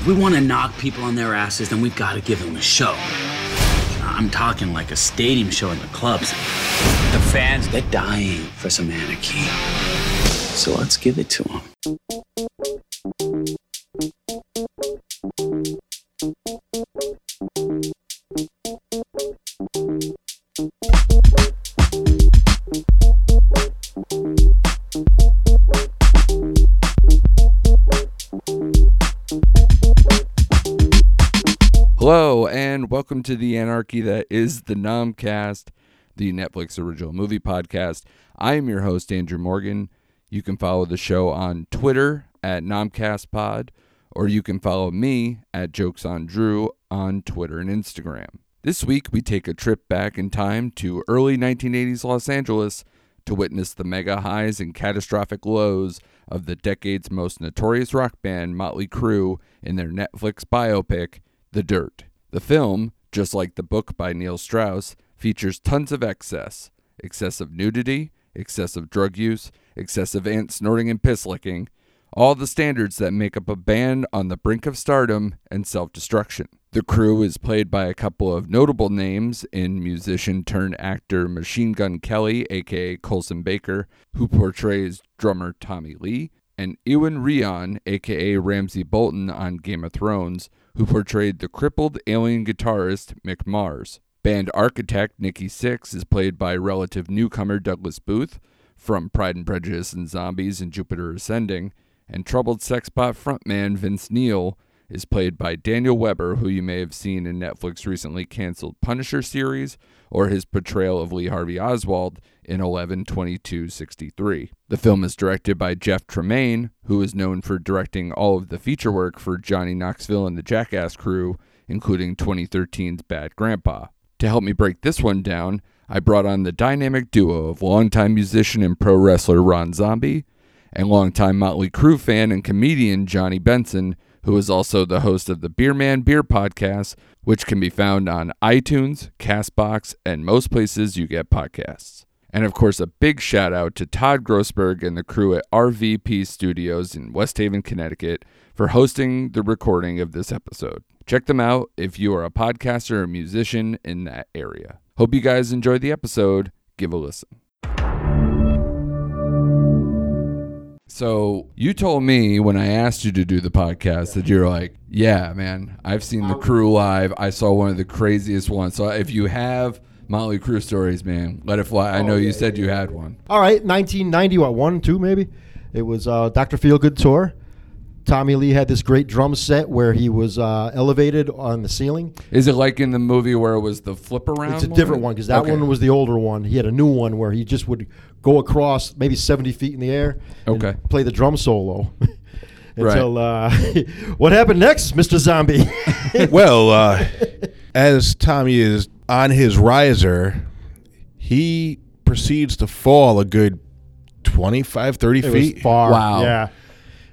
If we want to knock people on their asses, then we've got to give them a show. I'm talking like a stadium show in the clubs. The fans, they're dying for some anarchy. So let's give it to them. Welcome to the anarchy that is the Nomcast, the Netflix original movie podcast. I am your host, Andrew Morgan. You can follow the show on Twitter at NomcastPod, or you can follow me at Jokes on Drew on Twitter and Instagram. This week, we take a trip back in time to early 1980s Los Angeles to witness the mega highs and catastrophic lows of the decade's most notorious rock band, Motley Crue, in their Netflix biopic, The Dirt. The film, just like the book by Neil Strauss, features tons of excess excessive nudity, excessive drug use, excessive ant snorting and piss licking, all the standards that make up a band on the brink of stardom and self destruction. The crew is played by a couple of notable names in musician turned actor Machine Gun Kelly, aka Colson Baker, who portrays drummer Tommy Lee, and Iwan Rheon, aka Ramsey Bolton on Game of Thrones, who portrayed the crippled alien guitarist Mick Mars. Band architect Nikki Sixx is played by relative newcomer Douglas Booth from Pride and Prejudice and Zombies and Jupiter Ascending, and troubled sexpot frontman Vince Neil is played by Daniel Webber, who you may have seen in Netflix recently canceled Punisher series or his portrayal of Lee Harvey Oswald in 11-22-63. The film is directed by Jeff Tremaine, who is known for directing all of the feature work for Johnny Knoxville and the Jackass crew, including 2013's Bad Grandpa. To help me break this one down, I brought on the dynamic duo of longtime musician and pro wrestler Ron Zombie and longtime Motley Crue fan and comedian Jonny Benson, who is also the host of the Beer Man Beer podcast, which can be found on iTunes, Castbox, and most places you get podcasts. And of course, a big shout out to Todd Grossberg and the crew at RVP Studios in West Haven, Connecticut for hosting the recording of this episode. Check them out if you are a podcaster or musician in that area. Hope you guys enjoyed the episode. Give a listen. So you told me when I asked you to do the podcast that you're like, yeah, man, I've seen the crew live. I saw one of the craziest ones. So if you have Motley Crue stories, man, let it fly. I know you said you had one. All right, 1990, what, one, two, maybe? It was uh, Dr. Feelgood Tour. Tommy Lee had this great drum set where he was uh, elevated on the ceiling. Is it like in the movie where it was the flip around? It's a different one because that Okay. one was the older one. He had a new one where he just would go across maybe 70 feet in the air and Okay. play the drum solo. Until uh, what happened next, Mr. Zombie? well, uh, as Tommy is on his riser, he proceeds to fall a good 25, 30 It feet. was far. Wow. Yeah.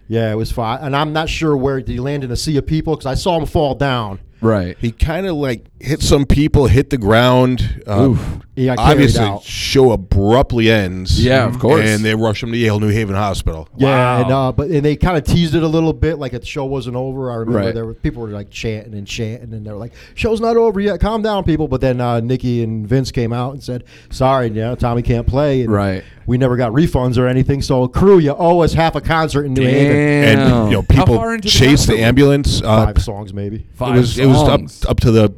Yeah, it was far. And I'm not sure where did he land in a sea of people because I saw him fall down. Right. He kind of like hit some people, hit the ground. Um, He obviously, out. show abruptly ends. Yeah, of course. And they rush him to Yale New Haven Hospital. Yeah, Wow. and uh, but and they kind of teased it a little bit, like the show wasn't over. I remember Right. there were people were like chanting and chanting, and they were like, "Show's not over yet. Calm down, people." But then uh, Nikki and Vince came out and said, "Sorry, yeah, Tommy can't play." And Right. We never got refunds or anything. So, crew, you owe us half a concert in New Haven. And you know, people far into the chase the ambulance. Uh, Five songs, maybe. Five it was it was up up to the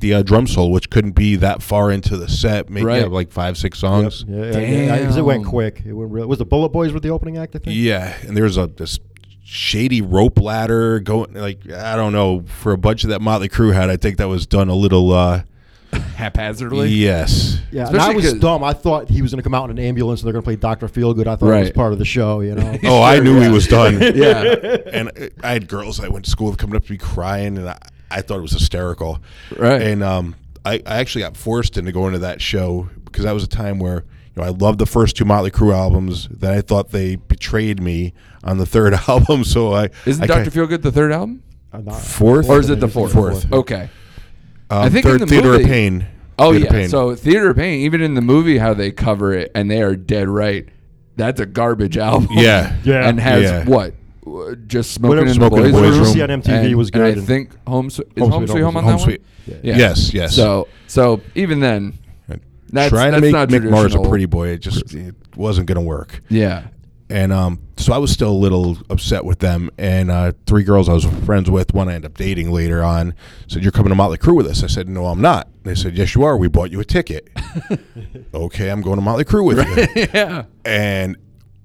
the uh, drum solo, which couldn't be that far into the set. Maybe Right. yeah, like five six songs. Yeah, yeah, yeah, 'cause it went Damn. quick. It went real. Was the Bulletboys with the opening act? I think. Yeah, and there's a this shady rope ladder going like I don't know for a bunch of that Motley Crue had. I think that was done a little. uh Haphazardly. Yes. Yeah, and I Especially was 'cause- dumb. I thought he was going to come out in an ambulance and they're going to play Doctor Feelgood. I thought it was Right. part of the show. You know. Oh, I knew yeah. he was done. Yeah. and I had girls I went to school with coming up to me crying, and I, I thought it was hysterical. Right. And um, I, I actually got forced into going to that show because that was a time where you know I loved the first two Motley Crue albums. Then I thought they betrayed me on the third album. So I Isn't Doctor kinda- Feel Good the third album? Fourth? Or is it the I think it's fourth? Fourth. Okay. um, I think in the Theater movie- of Pain. Oh Theater yeah. Pain. So Theater of Pain, even in the movie, how they cover it, and they are dead right. That's a garbage album. Yeah. Yeah. And has Yeah. what uh, just smoking Whatever in the Smoking boys' the boys' room. room. See on MTV and, was And I good. think Home, Swe- is Home Home Sweet Sweet Home Home on Home that Sweet- one? Yeah. Yes, yes. So so even then, that's, Trying that's to make not Mick Mars a pretty boy, it just it wasn't going to work. Yeah. And um, so I was still a little upset with them. And uh, three girls I was friends with, one I ended up dating later on, said, You're coming to Motley Crue with us. I said, No, I'm not. They said, Yes, you are. We bought you a ticket. okay, I'm going to Motley Crue with you. yeah. And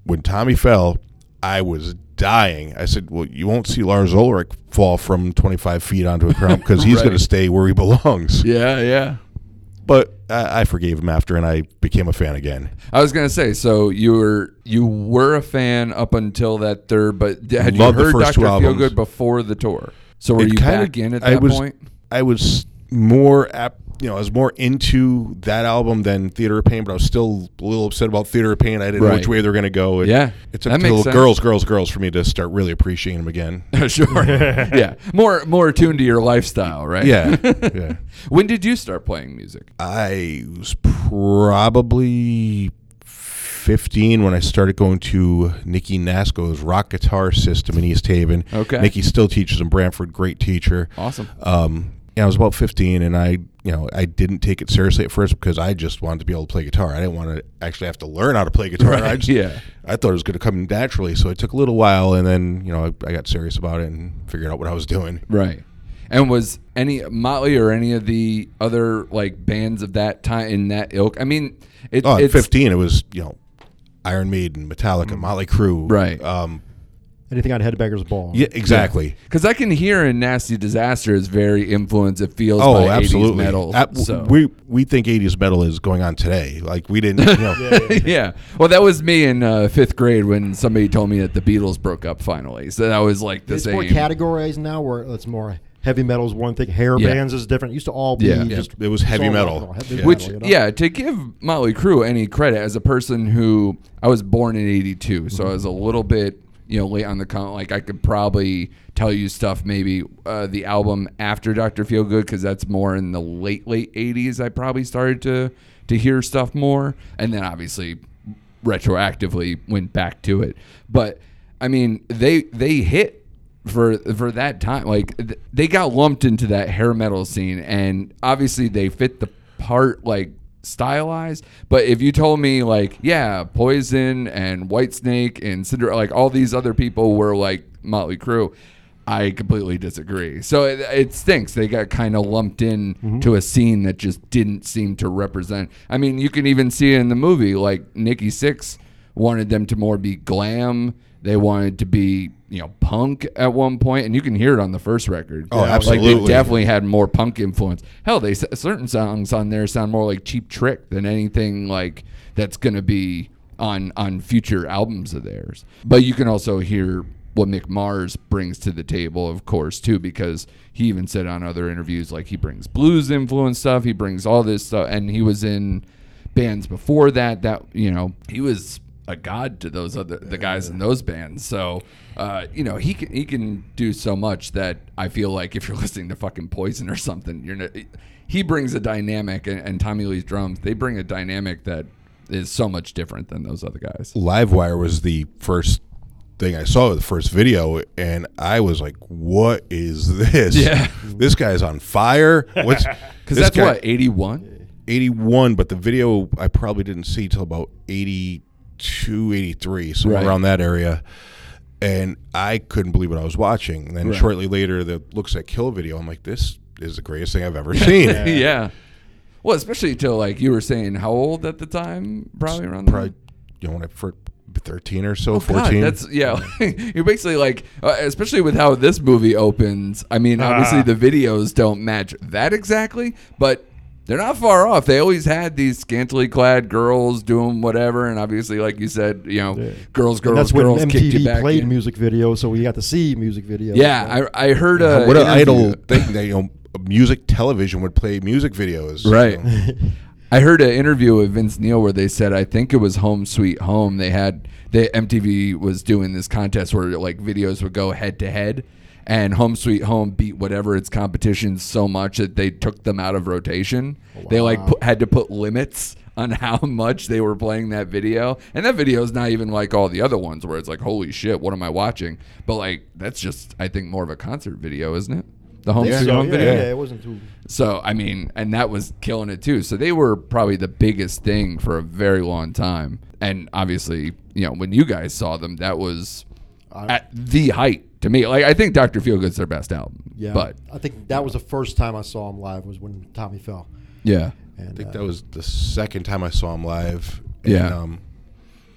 when Tommy fell, I was dying. I said, Well, you won't see Lars Ulrich fall from 25 feet onto a crowd because he's Right. going to stay where he belongs. Yeah, yeah. But I, I forgave him after, and I became a fan again. I was gonna say, so you were you were a fan up until that third, but had you heard Doctor. Feelgood before the tour? So were It you kinda- back in at I that was, point? I was more ap- you know, I was more into that album than Theater of Pain, but I was still a little upset about Theater of Pain. I didn't know which way they're going to go. It, Yeah, it took that makes until sense. girls, girls, girls for me to start really appreciating them again. sure. yeah, more more attuned to your lifestyle, right? Yeah, yeah. When did you start playing music? I was probably 15 when I started going to Nikki Nasco's rock guitar system in East Haven. Okay. Nikki still teaches in Branford, great teacher. Awesome. Um, yeah, I was about 15, and I, you know, I didn't take it seriously at first because I just wanted to be able to play guitar. I didn't want to actually have to learn how to play guitar. I just, yeah. I thought it was going to come naturally, so it took a little while, and then, you know, I, I got serious about it and figured out what I was doing. Right. And was any Motley or any of the other like bands of that time in that ilk? I mean, it, Oh, at it's 15, it was, you know, Iron Maiden, Metallica, Motley Crue, Right. Um, Anything on Headbangers Ball. yeah, exactly. Because I can hear in Nasty Disaster is very influenced. It feels Oh, by absolutely. 80s metal. Ab- so. We we think 80s metal is going on today. Like we didn't, you know. yeah. Well, that was me in uh, fifth grade when somebody told me that the Beatles broke up finally. So that was like the It's same. more categorized now, where it's more heavy metal is one thing, hair Yeah. bands is different. It used to all be Yeah. just It was heavy solo metal. rock and roll, heavy Yeah. Which, metal, you know? yeah, to give Motley Crue any credit as a person who I was born in '82, so I was a little bit, you know, late on the count. Like I could probably tell you stuff, maybe uh, the album after Doctor Feelgood, because that's more in the late late '80s. I probably started to to hear stuff more, and then obviously retroactively went back to it. But I mean, they they hit for for that time. Like th- they got lumped into that hair metal scene, and obviously they fit the part like stylized. But if you told me like, yeah, Poison and Whitesnake and Cinderella, like all these other people were like Motley Crue. I completely disagree. So it, it stinks. They got kind of lumped in mm-hmm. to a scene that just didn't seem to represent. I mean, you can even see it in the movie. Like Nikki Sixx wanted them to more be glam. They wanted to be, you know, punk at one point, and you can hear it on the first record. Oh, Like absolutely. they definitely had more punk influence. Hell, they certain songs on there sound more like Cheap Trick than anything like that's gonna be on on future albums of theirs. But you can also hear what Mick Mars brings to the table, of course, too, because he even said on other interviews like he brings blues influence stuff, he brings all this stuff, and he was in bands before that. That you know he was a god to those other the guys in those bands. So uh, you know he can he can do so much that I feel like if you're listening to fucking Poison or something, you're not, he brings a dynamic, and, and Tommy Lee's drums they bring a dynamic that is so much different than those other guys. Livewire was the first thing I saw, the first video, and I was like, "What is this? Yeah. this guy's on fire." What's Because that's guy- what eighty one. 81, but the video I probably didn't see till about 82, 83, somewhere Right. around that area. And I couldn't believe what I was watching. And then Right. shortly later, the Looks That Kill video, I'm like, this is the greatest thing I've ever seen. yeah. Well, especially till like you were saying, how old at the time? Probably around. Probably, then? you know, when I for 13 or so, Oh, God, 14. that's yeah. you're basically like, uh, especially with how this movie opens. I mean, obviously Ah. the videos don't match that exactly, but they're not far off. They always had these scantily clad girls doing whatever, and obviously, like you said, you know, girls, And girls, that's when girls kicked you MTV back played in. music videos, so we got to see music videos. Yeah, I, I heard a uh, what an interview- idol thing that, you know, music television would play music videos. Right. you know. I heard an interview with Vince Neil where they said I think it was Home Sweet Home. They had the MTV was doing this contest where like videos would go head to head, and Home Sweet Home beat whatever its competition so much that they took them out of rotation. They like put, had to put limits on how much they were playing that video. And that video is not even like all the other ones where it's like, holy shit, what am I watching? But like, that's just, I think, more of a concert video, isn't it? The home Yeah, sweet so, home yeah, video. yeah, it wasn't too. So I mean, and that was killing it too. So they were probably the biggest thing for a very long time. And obviously, you know, when you guys saw them, that was at the height to me. Like I think Dr. Feelgood's their best album. Yeah, But I think that was the first time I saw him live was when Tommy fell. yeah. And I think uh, that was the second time I saw him live. And, Yeah. Um,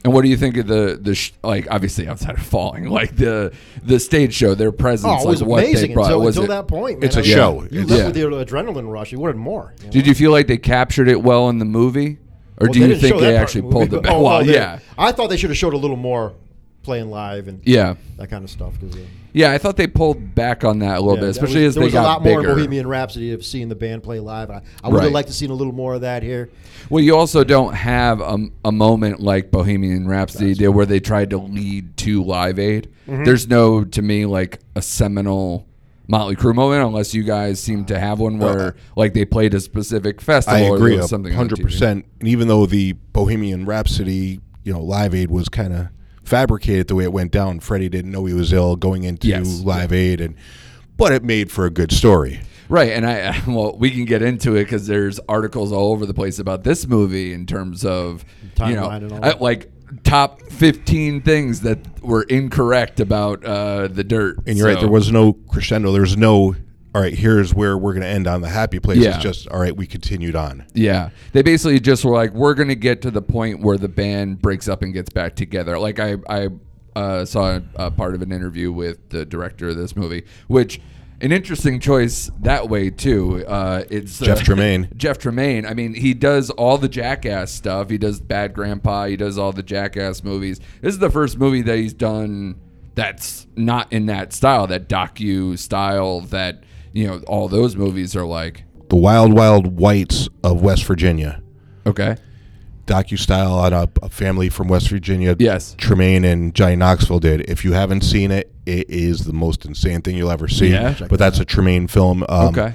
And what do you think of the the sh- like obviously outside of falling like the the stage show their presence Oh, it was like what amazing they brought until, was until it, that point. Man. It's a I mean, show. You It's- left Yeah. with your adrenaline rush. You wanted more. You know? Did you feel like they captured it well in the movie or Well, do you think they actually the pulled movie, the back? oh, well, they- yeah. I thought they should have showed a little more playing live and Yeah. that kind of stuff. 'cause, uh, Yeah, I thought they pulled back on that a little yeah, bit, that especially was, as there they was got a lot bigger. more Bohemian Rhapsody of seeing the band play live. I, I would Right. have liked to seen a little more of that here. Well, you also don't have a, a moment like Bohemian Rhapsody there where they tried to lead to Live Aid. Mm-hmm. There's no, to me, like a seminal Motley Crue moment unless you guys seem to have one where like they played a specific festival. I or agree, there was a something Hundred percent. And even though the Bohemian Rhapsody, you know, Live Aid was kind of fabricated the way it went down, Freddie didn't know he was ill going into Yes. Live Aid, and but it made for a good story. Right, and I well, we can get into it because there's articles all over the place about this movie in terms of you know, Timeline and all I- like top 15 things that were incorrect about uh, the dirt. And you're right, there was no crescendo. There was no. All right, here's where we're going to end on the happy place. Yeah. It's just all right. We continued on. Yeah, they basically just were like, we're gonna get to the point where the band breaks up and gets back together. Like I, I uh, saw a, a part of an interview with the director of this movie, which an interesting choice that way too. Uh, it's Jeff uh, Tremaine. Jeff Tremaine. I mean, he does all the Jackass stuff. He does Bad Grandpa. He does all the Jackass movies. This is the first movie that he's done that's not in that style, that docu style. That you know, all those movies are like. The Wild Wild Whites of West Virginia. Okay. docu style on a, a family from West Virginia. Yes. Tremaine and Johnny Knoxville did. If you haven't seen it, it is the most insane thing you'll ever see. Yeah. But that's a Tremaine film. Um, Okay.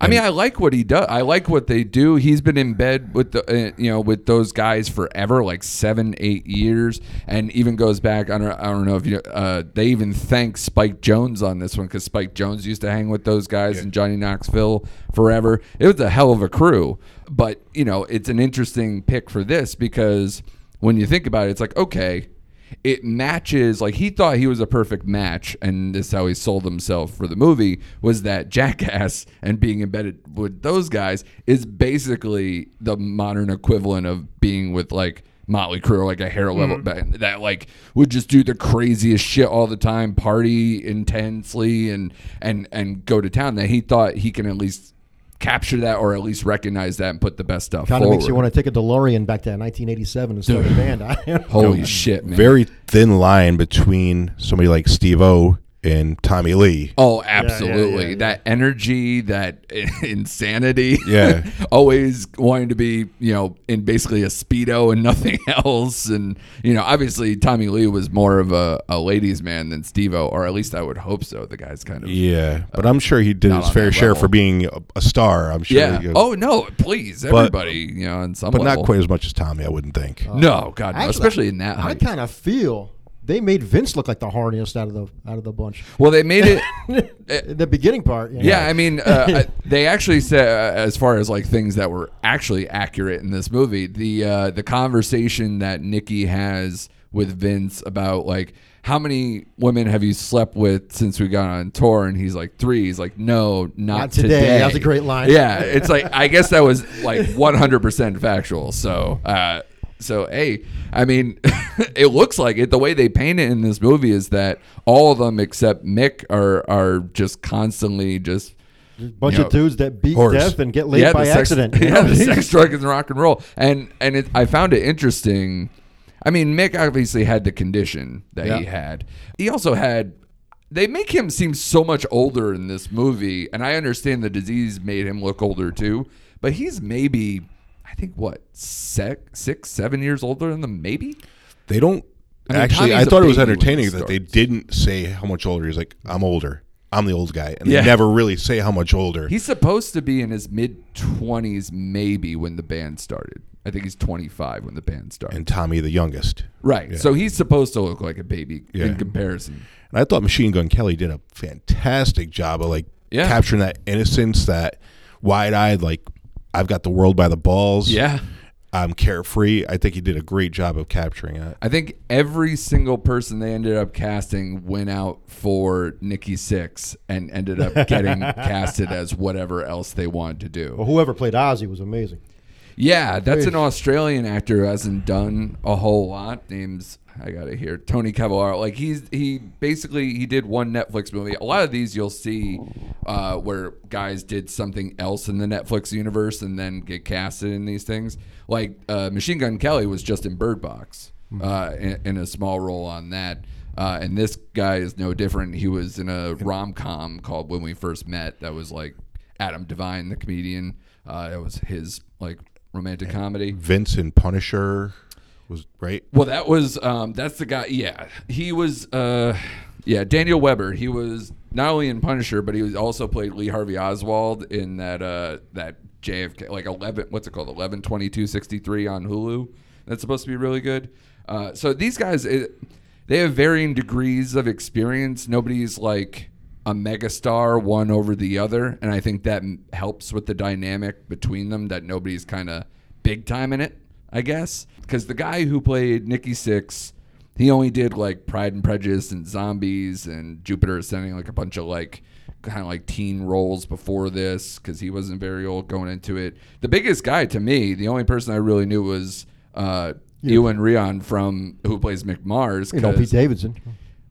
I mean, I like what he does. I like what they do. He's been in bed with the, uh, you know, with those guys forever, like seven, eight years, and even goes back. I don't, I don't know if you. Uh, they even thank Spike Jonze on this one because Spike Jonze used to hang with those guys and Johnny Knoxville forever. It was a hell of a crew, but you know, it's an interesting pick for this because when you think about it, it's like okay, it matches like he thought he was a perfect match and this is how he sold himself for the movie was that jackass and being embedded with those guys is basically the modern equivalent of being with like Motley Crue, like a hair mm. level band that like would just do the craziest shit all the time, party intensely, and and and go to town. That he thought he can at least capture that or at least recognize that and put the best stuff Kind of makes you want to take a DeLorean back to 1987 and start a band. Holy shit, man! Very thin line between somebody like Steve O and Tommy Lee. Oh, absolutely. yeah, yeah. That energy, that insanity. Yeah. Always wanting to be, you know, in basically a Speedo and nothing else. And, you know, obviously Tommy Lee was more of a, a ladies' man than Steve or at least I would hope so. The guy's kind of. Yeah, but I'm sure he did his fair share level. for being a, a star. I'm sure. Yeah. he- Oh, no, please. Everybody, you know, on some but level. not quite as much as Tommy, I wouldn't think. Uh, no, God, no. Actually, Especially in that I kind of feel they made Vince look like the horniest out of the out of the bunch. Well, they made it. In the beginning part. you know. Yeah, I mean, uh, I- they actually said, uh, as far as like things that were actually accurate in this movie, the uh, the conversation that Nikki has with Vince about like how many women have you slept with since we got on tour, and he's like three. He's like, no, not, Not today. That's a great line. Yeah, it's like I guess that was like 100 percent factual. So. Uh, so hey, I mean, it looks like it. The way they paint it in this movie is that all of them except Mick are are just constantly just bunch you know, of dudes that beat Horse. death and get laid the by sex- accident. you Yeah, know? the sex, drugs, and rock and roll. And and it, I found it interesting. I mean, Mick obviously had the condition that he had. He also had. They make him seem so much older in this movie, and I understand the disease made him look older too. But he's maybe, I think, what sec, six, seven years older than them, maybe. They don't I mean, actually. Tommy's I thought it was entertaining that they didn't say how much older. He's like, I'm older. I'm the old guy, and Yeah. they never really say how much older. He's supposed to be in his mid 20s, maybe, when the band started. I think he's 25 when the band started. and Tommy the youngest. right. Yeah. So he's supposed to look like a baby Yeah. in comparison. And I thought Machine Gun Kelly did a fantastic job of like capturing that innocence, that wide eyed, like I've got the world by the balls. Yeah. I'm carefree. I think he did a great job of capturing it. I think every single person they ended up casting went out for Nikki Sixx and ended up getting casted as whatever else they wanted to do. Well, whoever played Ozzy was amazing. Yeah, that's an Australian actor who hasn't done a whole lot. Name's I got it here, Tony Cavalero. Like he's he basically he did one Netflix movie. A lot of these you'll see uh, where guys did something else in the Netflix universe and then get casted in these things. Like uh, Machine Gun Kelly was just in Bird Box uh, in, in a small role on that. Uh, and this guy is no different. He was in a rom com called When We First Met. That was like Adam Devine, the comedian. Uh, it was his like romantic comedy. Vince in Punisher was right. Well, that was um, that's the guy. Yeah, he was. Uh, yeah, Daniel Webber. He was not only in Punisher, but he was also played Lee Harvey Oswald in that uh, that JFK like eleven. What's it called? Eleven twenty two sixty three on Hulu. That's supposed to be really good. Uh, so these guys, it, they have varying degrees of experience. Nobody's like a megastar one over the other, and I think that helps with the dynamic between them. That nobody's kind of big time in it. I guess because the guy who played Nikki Sixx, he only did like Pride and Prejudice and Zombies and Jupiter Ascending, like a bunch of like kind of like teen roles before this because he wasn't very old going into it. The biggest guy to me, the only person I really knew was uh, Iwan Rheon from who plays Mick Mars. You know, Pete Davidson.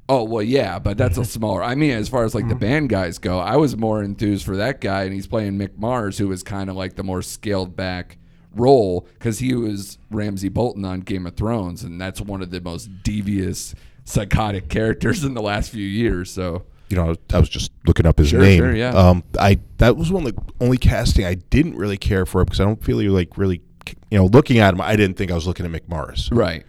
Oh well, yeah, but that's a smaller. I mean, as far as like the band guys go, I was more enthused for that guy, and he's playing Mick Mars, who was kind of like the more scaled back role because he was Ramsey Bolton on Game of Thrones, and that's one of the most devious, psychotic characters in the last few years. So You know, I was just looking up his Sure, name. sure, yeah. Um, I that was one of the only casting I didn't really care for because I don't feel you like really, you know, looking at him. I didn't think I was looking at Mick Mars. right,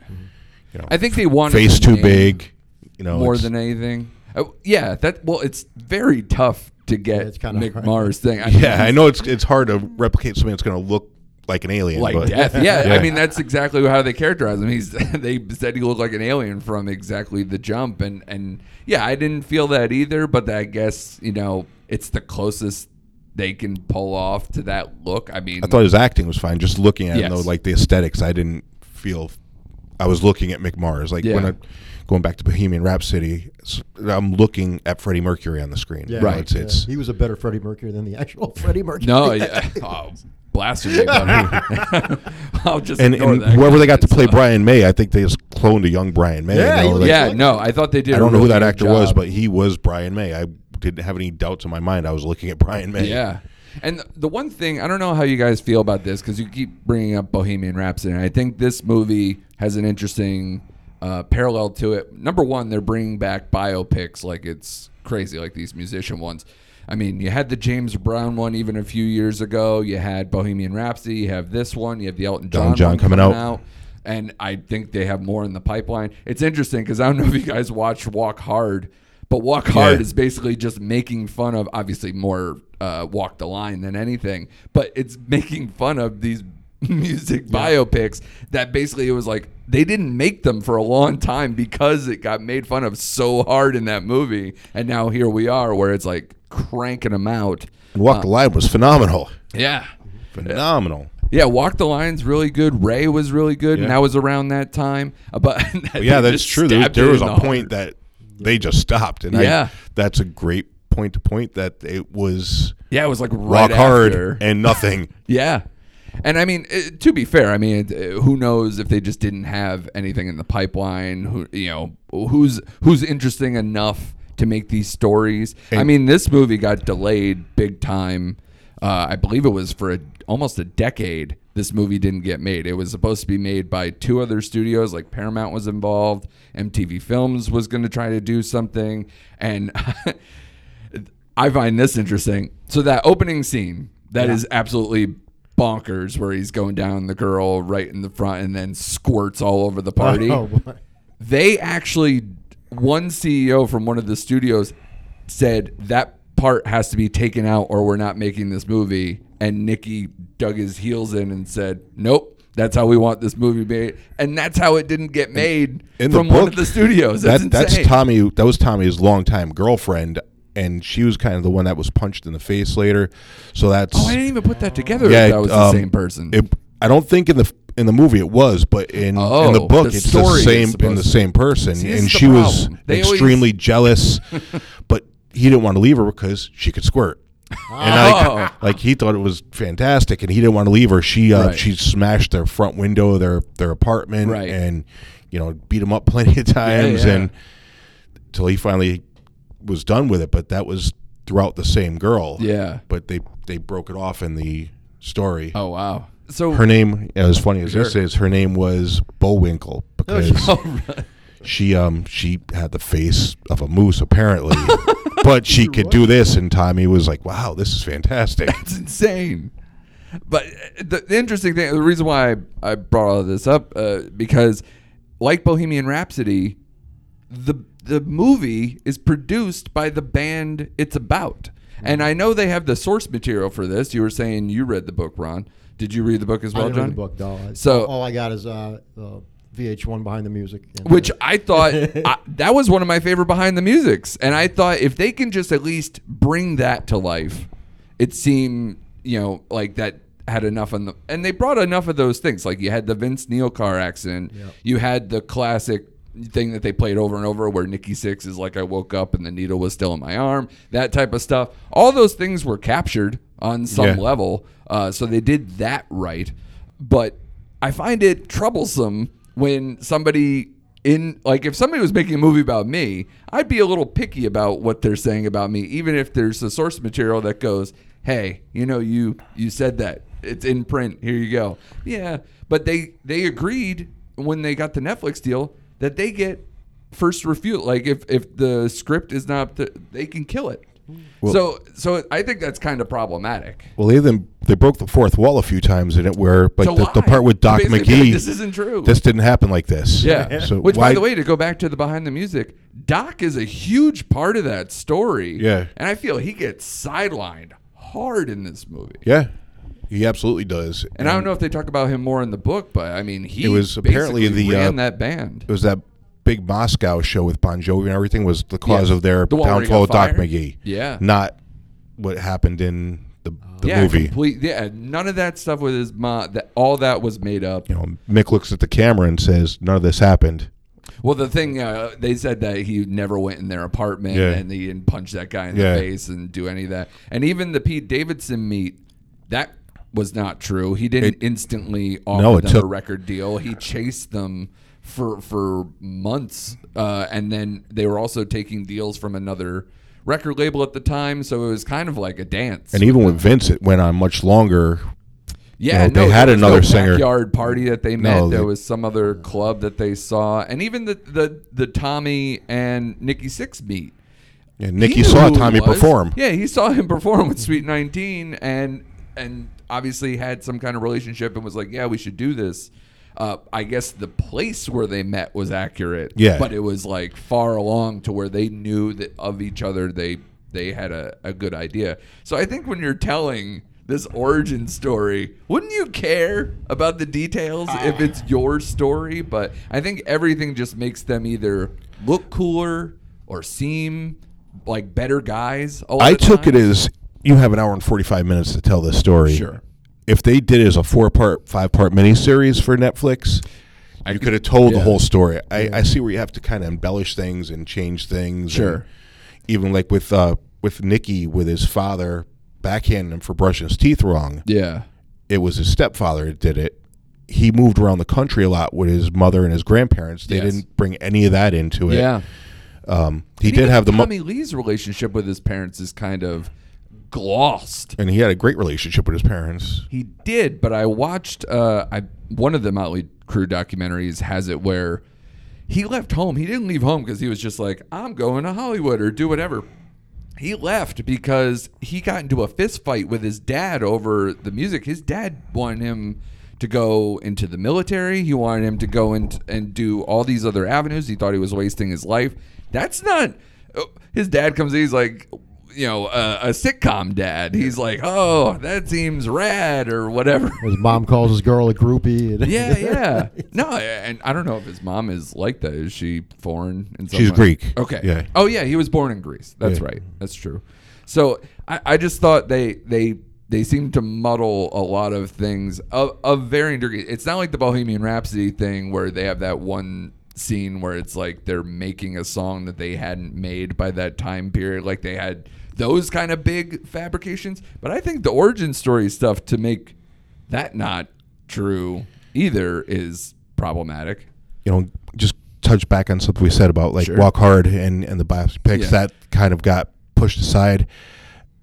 You know, I think they wanted face too name big. You know, more than anything. Oh, yeah, that well, it's very tough to get it's kinda Mick hard. Mars thing. I mean, Yeah, I know it's it's hard to replicate something that's going to look like an alien. like but, death. Yeah, I mean that's exactly how they characterize him. He's they said he looked like an alien from exactly the jump, and and yeah, I didn't feel that either. But I guess you know it's the closest they can pull off to that look. I mean, I thought his acting was fine. Just looking at him though, like the aesthetics, I didn't feel. I was looking at Mick Mars, like when I going back to Bohemian Rhapsody. I'm looking at Freddie Mercury on the screen. Yeah, Right. It's, it's He was a better Freddie Mercury than the actual Freddie Mercury. no, yeah, oh, blasphemy. buddy. I'll just and, and that whoever they got to play so. Brian May, I think they just cloned a young Brian May. Yeah, you know, he- like- yeah, no, I thought they did. I don't know who that good actor was, but he was Brian May. I didn't have any doubts in my mind. I was looking at Brian May. Yeah. And the one thing, I don't know how you guys feel about this because you keep bringing up Bohemian Rhapsody. And I think this movie has an interesting uh, parallel to it. Number one, they're bringing back biopics like it's crazy, like these musician ones. I mean, you had the James Brown one even a few years ago. You had Bohemian Rhapsody. You have this one. You have the Elton John, John one coming out. And I think they have more in the pipeline. It's interesting because I don't know if you guys watched Walk Hard, but Walk Hard Yeah. is basically just making fun of obviously more uh, walk the line than anything but it's making fun of these music biopics that basically it was like they didn't make them for a long time because it got made fun of so hard in that movie and now here we are where it's like cranking them out And Walk the Line was phenomenal. yeah Phenomenal. yeah walk the line's really good ray was really good and Yeah. that was around that time Uh, but But yeah, that's true. There, there was a the point heart. that they just stopped, and Yeah. I, that's a great point to point that it was yeah it was like right rock hard and nothing. Yeah. And I mean, uh, to be fair, I mean, uh, who knows if they just didn't have anything in the pipeline? Who you know, who's who's interesting enough to make these stories? I mean, this movie got delayed big time. Uh, I believe it was for a, almost a decade. This movie didn't get made. It was supposed to be made by two other studios, like Paramount was involved. MTV Films was going to try to do something, and I find this interesting. So that opening scene that is absolutely bonkers, where he's going down the girl right in the front and then squirts all over the party. Oh, boy. They actually, one CEO from one of the studios said that part has to be taken out or we're not making this movie. And Nikki dug his heels in and said, nope. That's how we want this movie made, and that's how it didn't get made In the from one book, of the studios. That's, that, that's. Tommy. That was Tommy's longtime girlfriend, and she was kind of the one that was punched in the face later. So that's Oh, I didn't even put that together. yeah. that was um, the same person. It, I don't think in the in the movie it was, but in in the Oh, book the it's the same in the same person, See, and she was. They always- extremely jealous, but he didn't want to leave her because she could squirt. And Oh. like, like he thought it was fantastic, and he didn't want to leave her. She uh, Right. she smashed their front window of their their apartment, Right. and you know beat him up plenty of times, yeah. and till he finally was done with it. But that was throughout the same girl. yeah. But they they broke it off in the story. Oh wow. So Her name, as funny as this is, her name was Bullwinkle because Oh, right. she um she had the face of a moose apparently, but she could do this, and Tommy was like, "Wow, this is fantastic." It's insane. But uh, the, the interesting thing, the reason why I, I brought all of this up, uh, because like Bohemian Rhapsody, the the movie is produced by the band it's about. And I know they have the source material for this. You were saying you read the book, Ron. Did you read the book as I well, didn't read the book, no. So- all I got is uh, uh, VH1 behind the music. Which I thought I, that was one of my favorite behind the musics, and I thought if they can just at least bring that to life, it seemed you know like that had enough on the and they brought enough of those things. Like you had the Vince Neil car accident, you had the classic thing that they played over and over where Nikki Sixx is like I woke up and the needle was still in my arm, that type of stuff. All those things were captured on some Yeah. level, uh, so they did that right. But I find it troublesome when somebody in like if somebody was making a movie about me, I'd be a little picky about what they're saying about me, even if there's a source material that goes, "Hey, you know, you you said that it's in print. Here you go." Yeah, but they they agreed when they got the Netflix deal that they get first refute. Like if if the script is not, the, they can kill it. so so I think that's kind of problematic. well, they then they broke the fourth wall a few times in it, where like the, the part with Doc Basically like, McGee, this isn't true. This didn't happen like this. Yeah. So Which, why, by the way, to go back to the behind the music, Doc is a huge part of that story. Yeah. And I feel he gets sidelined hard in this movie. yeah, he absolutely does. And I don't know if they talk about him more in the book, but I mean, he It was apparently the, uh, ran that band. it was that big Moscow show with Bon Jovi and everything was the cause Yes. of their The one where he downfall of Doc? McGee. Yeah. not what happened in the, the yeah, movie. complete. Yeah, none of that stuff with his mom. That all that was made up. You know, Mick looks at the camera and says, "None of this happened." Well, the thing uh, they said that he never went in their apartment Yeah. and he didn't punch that guy in Yeah. the face and do any of that. And even the Pete Davidson meet, that was not true. He didn't It- instantly offer No, them a record deal. He chased them for for months, uh, and then they were also taking deals from another record label at the time. So it was kind of like a dance. And even with Vince, it went on much longer. Yeah, know, they had another no singer. Backyard party that they met. No, there they- was some other club that they saw, and even the the the Tommy and Nikki Sixx meet. And He Nikki saw Tommy perform. Yeah, he saw him perform with Suite Nineteen, and and obviously had some kind of relationship, and was like, yeah, we should do this. Uh, I guess the place where they met was accurate. Yeah. but it was like far along to where they knew that of each other. They they had a, a good idea. So I think when you're telling this origin story, wouldn't you care about the details if it's your story? But I think everything just makes them either look cooler or seem like better guys. I took time. it as you have an hour and forty five minutes to tell this story. Sure. If they did it as a four part, five part miniseries for Netflix, you could have told the whole story. I, I see where you have to kind of embellish things and change things. Sure. even like with uh, with Nikki with his father backhanding him for brushing his teeth wrong. Yeah. It was his stepfather that did it. He moved around the country a lot with his mother and his grandparents. They Yes. didn't bring any of that into it. Yeah. Um, he And did have the mo- Tommy Lee's relationship with his parents is kind of glossed. and he had a great relationship with his parents. He did, but I watched uh, I one of the Motley Crue documentaries has it where he left home. He didn't leave home because he was just like, I'm going to Hollywood or do whatever. He left because he got into a fist fight with his dad over the music. His dad wanted him to go into the military. He wanted him to go and and do all these other avenues. He thought he was wasting his life. That's not oh, his dad comes in, he's like, you know, uh, a sitcom dad. He's like, oh, that seems rad or whatever. His mom calls his girl a groupie. yeah, yeah. No, and I don't know if his mom is like that. Is she foreign? In some She's way? Greek. Okay. Yeah. Oh yeah, he was born in Greece. That's Yeah. right. That's true. So I, I just thought they they they seem to muddle a lot of things of, of varying degrees. It's not like the Bohemian Rhapsody thing where they have that one scene where it's like they're making a song that they hadn't made by that time period. Like they had those kind of big fabrications. But I think the origin story stuff to make that not true either is problematic. you know, just touch back on something we said about like Sure. Walk Hard and and the biopics Yeah. that kind of got pushed aside.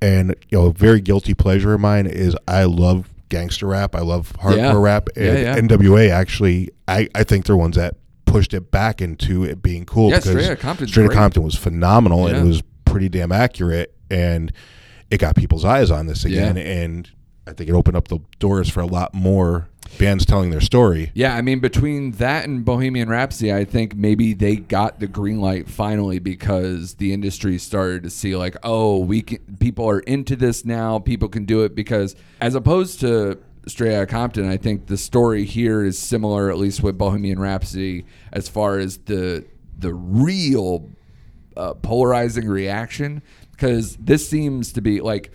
And you know, a very guilty pleasure of mine is I love gangster rap. I love hardcore Yeah. rap. And Yeah. NWA actually, I I think they're ones that pushed it back into it being cool. Yeah, because Straight Outta Compton's Straight Outta great. Compton was phenomenal and it was pretty damn accurate, and it got people's eyes on this again. Yeah. And I think it opened up the doors for a lot more bands telling their story. Yeah, I mean, between that and Bohemian Rhapsody, I think maybe they got the green light finally because the industry started to see like, oh, we can, people are into this now. People can do it because, as opposed to Straight Outta Compton, I think the story here is similar, at least with Bohemian Rhapsody, as far as the the real uh, polarizing reaction because this seems to be like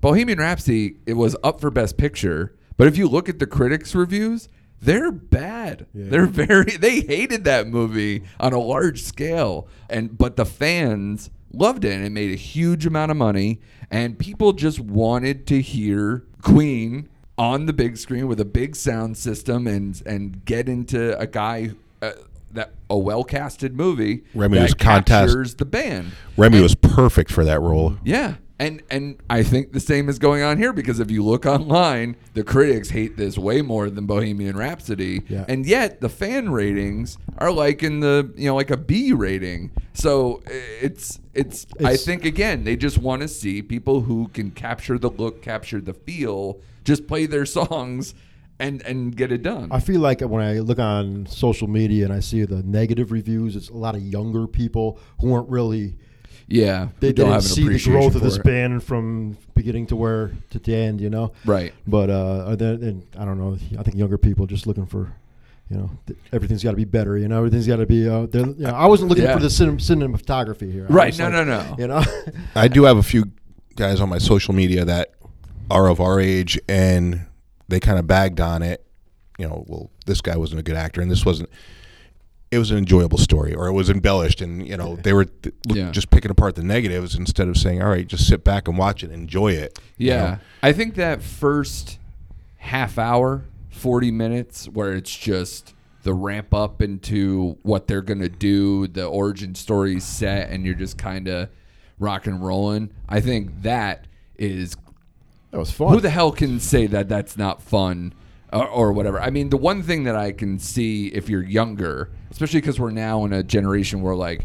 Bohemian Rhapsody. It was up for Best Picture, but if you look at the critics' reviews, they're bad. They're very. They hated that movie on a large scale, and but the fans loved it, and it made a huge amount of money, and people just wanted to hear Queen on the big screen with a big sound system and and get into a guy. Uh, that a well casted movie Rami that was contest- captures the band. Rami And- was perfect for that role. yeah. And and I think the same is going on here because if you look online, the critics hate this way more than Bohemian Rhapsody. Yeah. And yet the fan ratings are like in the you know like a B rating. So it's it's, I think again, they just want to see people who can capture the look, capture the feel, just play their songs and and get it done. I feel like when I look on social media and I see the negative reviews, it's a lot of younger people who weren't really yeah. they who don't didn't have an see the growth of this it. band from beginning to where to the end, you know. Right. But uh, are there- and I don't know. I think younger people just looking for, you know, th- everything's got to be better. You know, everything's got to be. Uh, they're- you know, I wasn't looking Yeah. for the cinem- cinematography here. I Right. was No, like, no, no. You know. I do have a few guys on my social media that are of our age, and they kind of bagged on it. You know, well, this guy wasn't a good actor, and this wasn't. It was an enjoyable story, or it was embellished, and you know they were th- Yeah. just picking apart the negatives instead of saying, "All right, just sit back and watch it, enjoy it." you Yeah. know? I think that first half hour, 40 minutes, where it's just the ramp up into what they're going to do, the origin story set, and you're just kind of rock and rolling. I think that is. That was fun. Who the hell can say that that's not fun or, or whatever? I mean, the one thing that I can see if you're younger, especially because we're now in a generation where, like,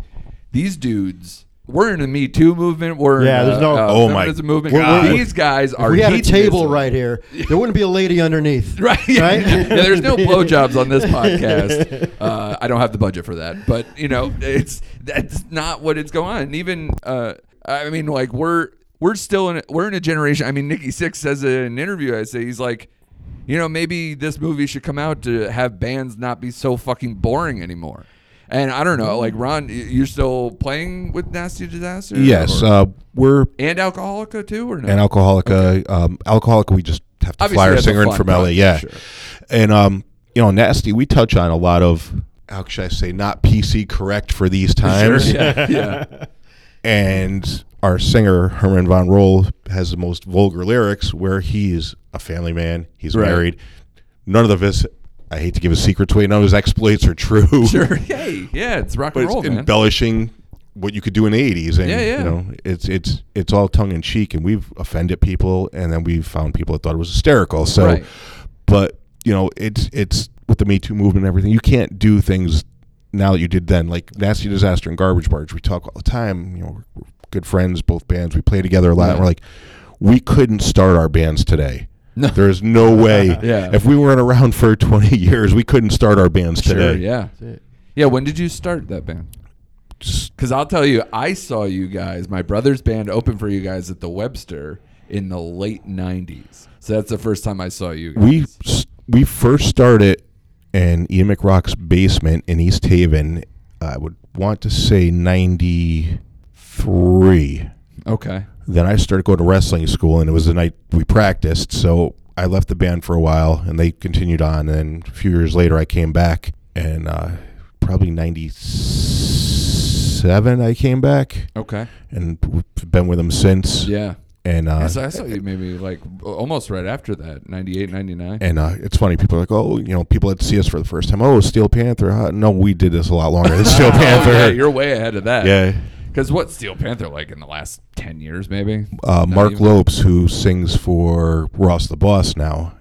these dudes. We're in the Me Too movement. We're Yeah, in there's a, no- uh, Oh my feminism movement. God. These guys if are. we had a hedonism. table right here, there wouldn't be a lady underneath. Right. Yeah. Right? yeah. There's no blowjobs on this podcast. Uh, I don't have the budget for that. But you know, it's that's not what it's going on. And even uh, I mean, like we're we're still in a, we're in a generation. I mean, Nikki Six says in an interview. I say he's like, you know, maybe this movie should come out to have bands not be so fucking boring anymore. And I don't know, like Ron, you're still playing with Nasty Disaster? Yes, Or- uh, we're and Alcoholica too, or no? an Alcoholica. Um, Alcoholica, we just have to Obviously, fly our a singer in from LA. Yeah, sure. and um, you know, nasty. We touch on a lot of how should I say not PC correct for these times. yeah, yeah. and our singer Herman von Roll has the most vulgar lyrics where he's a family man. He's Right. married. None of his. I hate to give his secrets away. None of his exploits are true. Sure. Hey, yeah, it's rock and roll, man. embellishing what you could do in the '80s, and Yeah, yeah. you know, it's it's it's all tongue in cheek, and we've offended people, and then we've found people that thought it was hysterical. So, Right. but you know, it's it's with the Me Too movement and everything. You can't do things now that you did then, like Nasty Disaster and Garbage Barge. We talk all the time. You know, we're, we're good friends, both bands. We play together a lot. Right. And we're like, we couldn't start our bands today. No. There's no way. Yeah. If we weren't around for 20 years, we couldn't start our bands Sure, today. yeah. Yeah, when did you start that band? Because I'll tell you, I saw you guys, my brother's band, open for you guys at the Webster in the late '90s. So that's the first time I saw you. Guys. we we first started in Ian McRock's basement in East Haven. I would want to say ninety three. okay. Then I started going to wrestling school, and it was the night we practiced. So I left the band for a while, and they continued on. And a few years later, I came back, and uh, probably ninety seven, I came back, Okay. and we've been with them since. Yeah. And uh, I saw you maybe like almost right after that, 98, 99. And uh, it's funny, people are like, oh, you know, people that see us for the first time, oh, Steel Panther. Huh? No, we did this a lot longer than Steel Panther. yeah, you're way ahead of that. yeah. Because what Steel Panther like in the last 10 years, maybe? Uh, Mark even? Lopes, who sings for Ross the Boss now.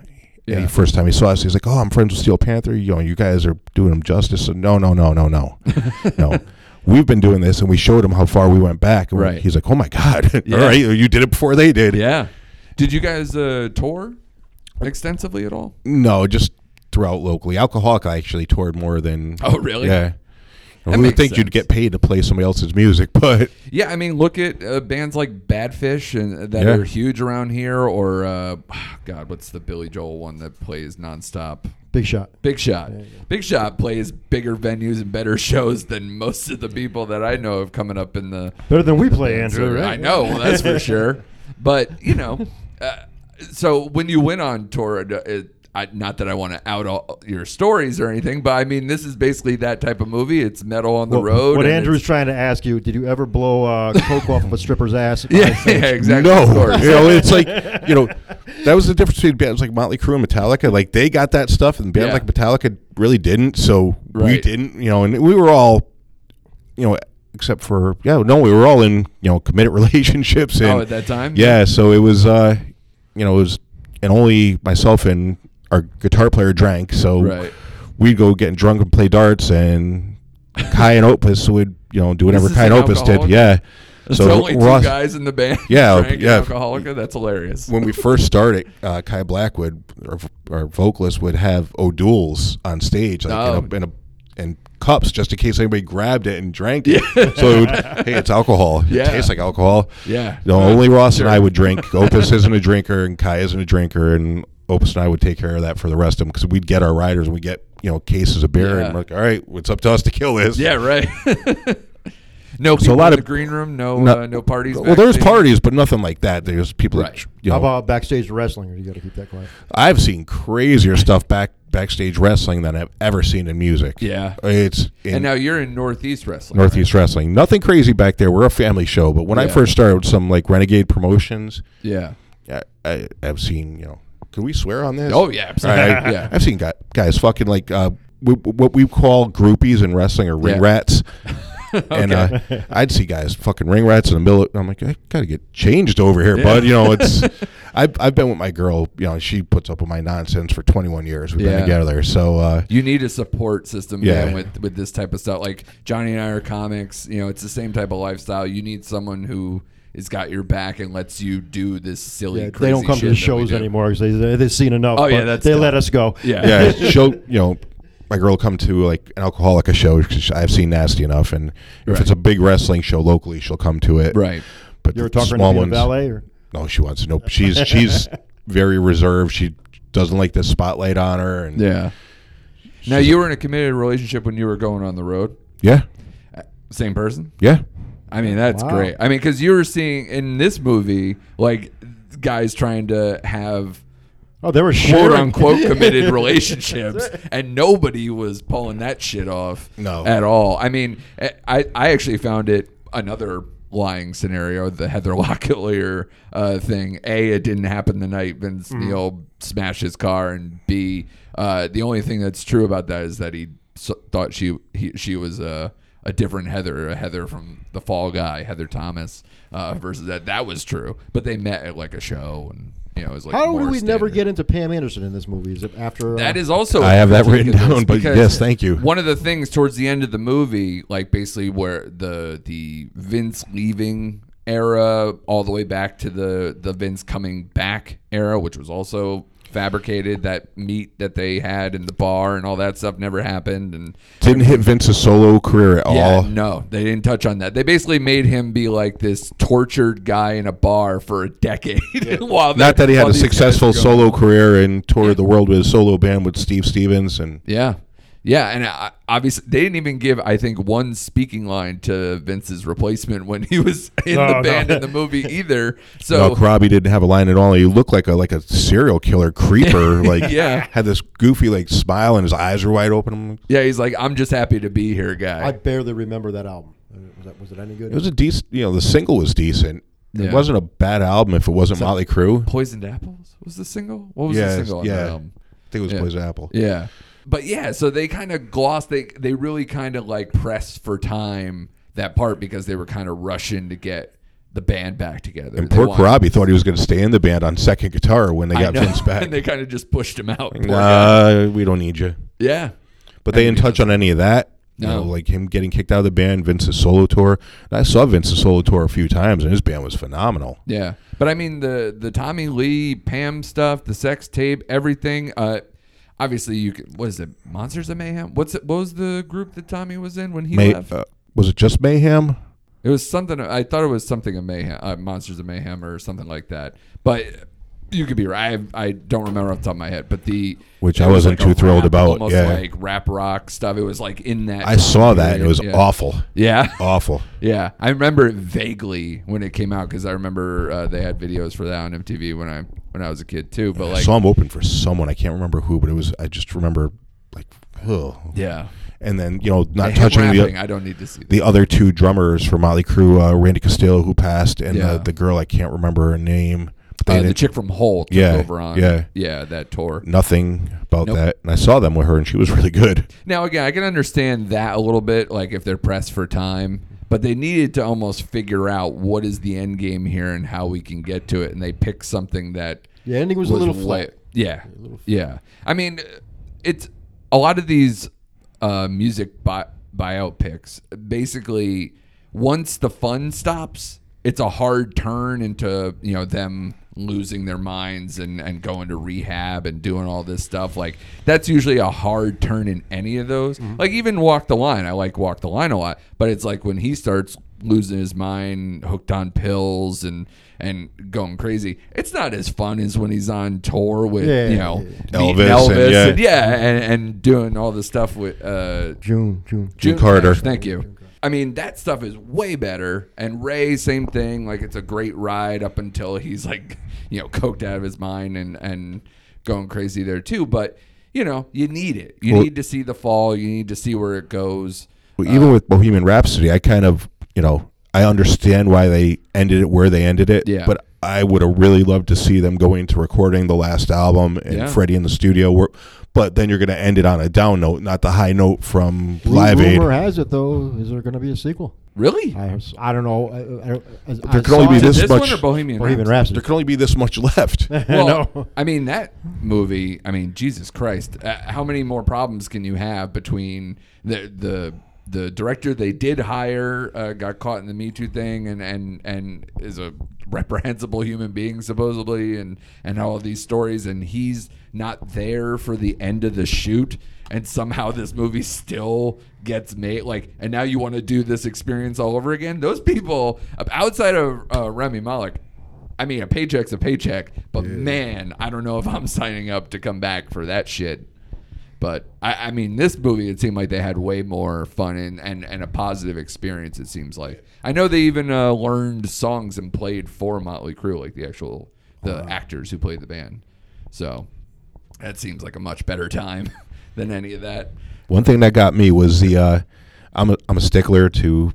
Yeah. Yeah. first time he saw us, he's like, "Oh, I'm friends with Steel Panther. You know, you guys are doing him justice." So, no, no, no, no, no, no. We've been doing this, and we showed him how far we went back. And Right. He's like, "Oh my god! Yeah. All right, you did it before they did." Yeah. Did you guys uh, tour extensively at all? No, just throughout locally. Alcoholic, I actually toured more than. Oh, really? Yeah. That Who would makes think you'd get paid to play somebody else's music? But Yeah, I mean, look at uh, bands like Badfish and that Yeah. are huge around here, or uh, God, what's the Billy Joel one that plays nonstop? Big shot. Big Shot. Big Shot plays bigger venues and better shows than most of the people that I know of coming up in the. Better than we play, Andrew. I Right? know that's for sure. But you know, uh, so when you went on tour, uh, it, I, not that I want to out all your stories or anything, but I mean this is basically that type of movie. It's metal on the What- road. What and Andrew's trying to ask you: Did you ever blow uh, coke off of a stripper's ass? Yeah, yeah, exactly. no, of course. you know, it's like you know, that was the difference between bands like Motley Crue and Metallica. Like they got that stuff, and bands Yeah. like Metallica really didn't. So we didn't, you know, and we were all, you know, except for yeah, no, we were all in you know committed relationships. And, Oh, at that time? yeah. So it was, uh, you know, it was, and only myself and our guitar player drank. So Right. we'd go getting drunk and play darts, and Kai and Opus would you know do whatever Kai and an Opus did. alcoholic? Yeah. So only two guys in the band. Yeah, yeah. Alcoholica. That's hilarious. when we first started, uh, Kai Blackwood, our, our vocalist, would have O'Douls on stage, like Oh. in, a, in a in cups, just in case anybody grabbed it and drank it. So, it would, hey, it's alcohol. Yeah. It tastes like alcohol. Yeah. No, only Ross Sure. and I would drink. Opus isn't a drinker, and Kai isn't a drinker, and Opus and I would take care of that for the rest of them because we'd get our riders and we get you know cases of beer, Yeah. and we're like, all right, it's up to us to kill this. Yeah, right. no people So a lot in of- the green room. No, No- uh, no parties. Well, there's parties, but nothing like that. There's people Right. that you How know. about backstage wrestling? Or you got to keep that quiet. I've seen crazier stuff back backstage wrestling than I've ever seen in music. Yeah. It's in And now you're in Northeast Wrestling. Northeast Wrestling. Nothing crazy back there. We're a family show, but when I first started with some like Renegade Promotions, right? Yeah. I, I, I've seen you know. Can we swear on this? Oh yeah. Absolutely. right. yeah. I've seen guys, guys fucking like uh, w- what we call groupies in wrestling or ring Yeah. rats. And uh, I'd see guys fucking ring rats in the middle. I'm like, I gotta get changed over here, bud. You know, it's. I've I've been with my girl. You know, she puts up with my nonsense for 21 years. We've Yeah. been together, so uh, You need a support system, Yeah. man, with with this type of stuff. Like Johnny and I are comics. You know, it's the same type of lifestyle. You need someone who has got your back and lets you do this silly. Yeah, crazy they don't come to the shows anymore because they, they've seen enough. Oh, yeah, that's they dumb. let us go. Yeah. yeah, show you know, my girl will come to like an Alcoholica show because I've seen Nasty enough, and if Right. it's a big wrestling show locally, she'll come to it. Right. But you're talking talk small being a ones, valet? Or? no, she wants to. Nope, she's she's very reserved. She doesn't like the spotlight on her, and Yeah. Now you were in a committed relationship when you were going on the road. yeah, uh, Same person. yeah. I mean, that's Wow. great. I mean, because you were seeing in this movie like guys trying to have Oh, they were quote unquote committed relationships, and nobody was pulling that shit off No. at all. I mean, I I actually found it another lying scenario, the Heather Locklear uh, thing. A, it didn't happen the night Vince Mm-hmm. Neil smashed his car, and B, uh, the only thing that's true about that is that he s- thought she he, she was a a different Heather, a Heather from the Fall Guy, Heather Thomas, uh, versus that. That was true, but they met at like a show, and you know, it was like How do more we never get into Pam Anderson in this movie? Is it after? Uh, That is also. I have that written down, but because yes, thank you. One of the things towards the end of the movie, like basically where the the Vince leaving era all the way back to the the Vince coming back era, which was also fabricated. That meet that they had in the bar and all that stuff never happened. And Didn't hit Vince's solo career at yeah, all. no, they didn't touch on that. They basically made him be like this tortured guy in a bar for a decade. while Not that he had a successful solo career and toured the world with a solo band with Steve Stevens and Yeah. Yeah, and obviously they didn't even give, I think, one speaking line to Vince's replacement when he was in No, the no. band in the movie either. So no, Robbie didn't have a line at all. He looked like a like a serial killer creeper. like Yeah. had this goofy like smile and his eyes were wide open. Yeah, he's like, I'm just happy to be here, guy. I barely remember that album. Uh, Was, that, was it any good? It was a decent. You know, the single was decent. Yeah. It wasn't a bad album if it wasn't Motley Crue. Poisoned Apples was the single. What was Yeah, the single on yeah. that album? think it was Yeah. Poison Apple. Yeah. But yeah, so they kind of glossed they they really kind of like pressed for time that part because they were kind of rushing to get the band back together. And They poor wanted- Robbie thought he was going to stay in the band on second guitar when they I got know, Vince back. and they kind of just pushed him out. Poor guy. Nah, we don't need you. Yeah. But they didn't touch on any of that. You No. know, like him getting kicked out of the band, Vince's solo tour. And I saw Vince's solo tour a few times, and his band was phenomenal. Yeah, but I mean the the Tommy Lee Pam stuff, the sex tape, everything. Uh, obviously you could. What is it? Monsters of Mayhem. What's it? What was the group that Tommy was in when he May, left? uh, was it just Mayhem? it was something. I thought it was something of Mayhem, uh, Monsters of Mayhem, or something like that. But you could be right. I, I don't remember off the top of my head. But the Which I was wasn't like too thrilled rap- about, Almost yeah. like rap rock stuff. It was like in that. I saw that, and it was Yeah. awful. Yeah. Awful. Yeah, I remember it vaguely when it came out because I remember uh, they had videos for that on MTV when I when I was a kid too. But I like, saw him open for someone. I can't remember who, but it was. I just remember, like, ugh. yeah, And then you know, not touching rapping, the I don't need to see. the other two drummers for Motley Crue, uh, Randy Castillo, who passed, and Yeah. the, the girl I can't remember her name. Uh, the chick from Hole took Yeah, over on yeah. yeah that tour. nothing about Nope. that. And I saw them with her, and she was really good. Now again, I can understand that a little bit, like if they're pressed for time, but they needed to almost figure out what is the end game here and how we can get to it, and they picked something that The ending was, a little flat. Yeah, yeah. I mean, it's a lot of these uh, music buy, biopics. Basically, once the fun stops, it's a hard turn into you know them losing their minds and, and going to rehab and doing all this stuff. Like that's usually a hard turn in any of those. Like even Walk the Line, I like Walk the Line a lot, but it's like when he starts losing his mind, hooked on pills and and going crazy. It's not as fun as when he's on tour with Yeah, you know yeah, Elvis Elvis, and- yeah. and, yeah, and, and doing all the stuff with uh, June, June. June Carter. Thank you. I mean, that stuff is way better. And Ray, same thing. Like, it's a great ride up until he's like, you know, coked out of his mind and and going crazy there too. But you know, you need it. You Well- need to see the fall. You need to see where it goes. Well, even uh, with Bohemian Rhapsody, I kind of, you know, I understand why they ended it where they ended it. Yeah. But I would have really loved to see them going to recording the last album and Yeah. Freddie in the studio. Were, but then you're going to end it on a down note, not the high note from Live Aid. Rumor has it though, is there going to be a sequel? Really? I, I don't know. I, I, I, there can only be it. this this much- one or Bohemian? Bohemian Rhapsody? Rhapsody. There can only be this much left. Well, No. I mean that movie. I mean, Jesus Christ! Uh, how many more problems can you have between the the the director they did hire uh, got caught in the Me Too thing and and and is a reprehensible human being supposedly and and all of these stories and he's not there for the end of the shoot and somehow this movie still gets made like and now you want to do this experience all over again those people outside of uh, Rami Malek I mean, a paycheck's a paycheck, but man, I don't know if I'm signing up to come back for that shit. But I, I mean, this movie, it seemed like they had way more fun and, and, and a positive experience. It seems like I know they even uh, learned songs and played for Motley Crue, like the actual the actors who played the band. So that seems like a much better time than any of that. One thing that got me was the uh, I'm a I'm a stickler to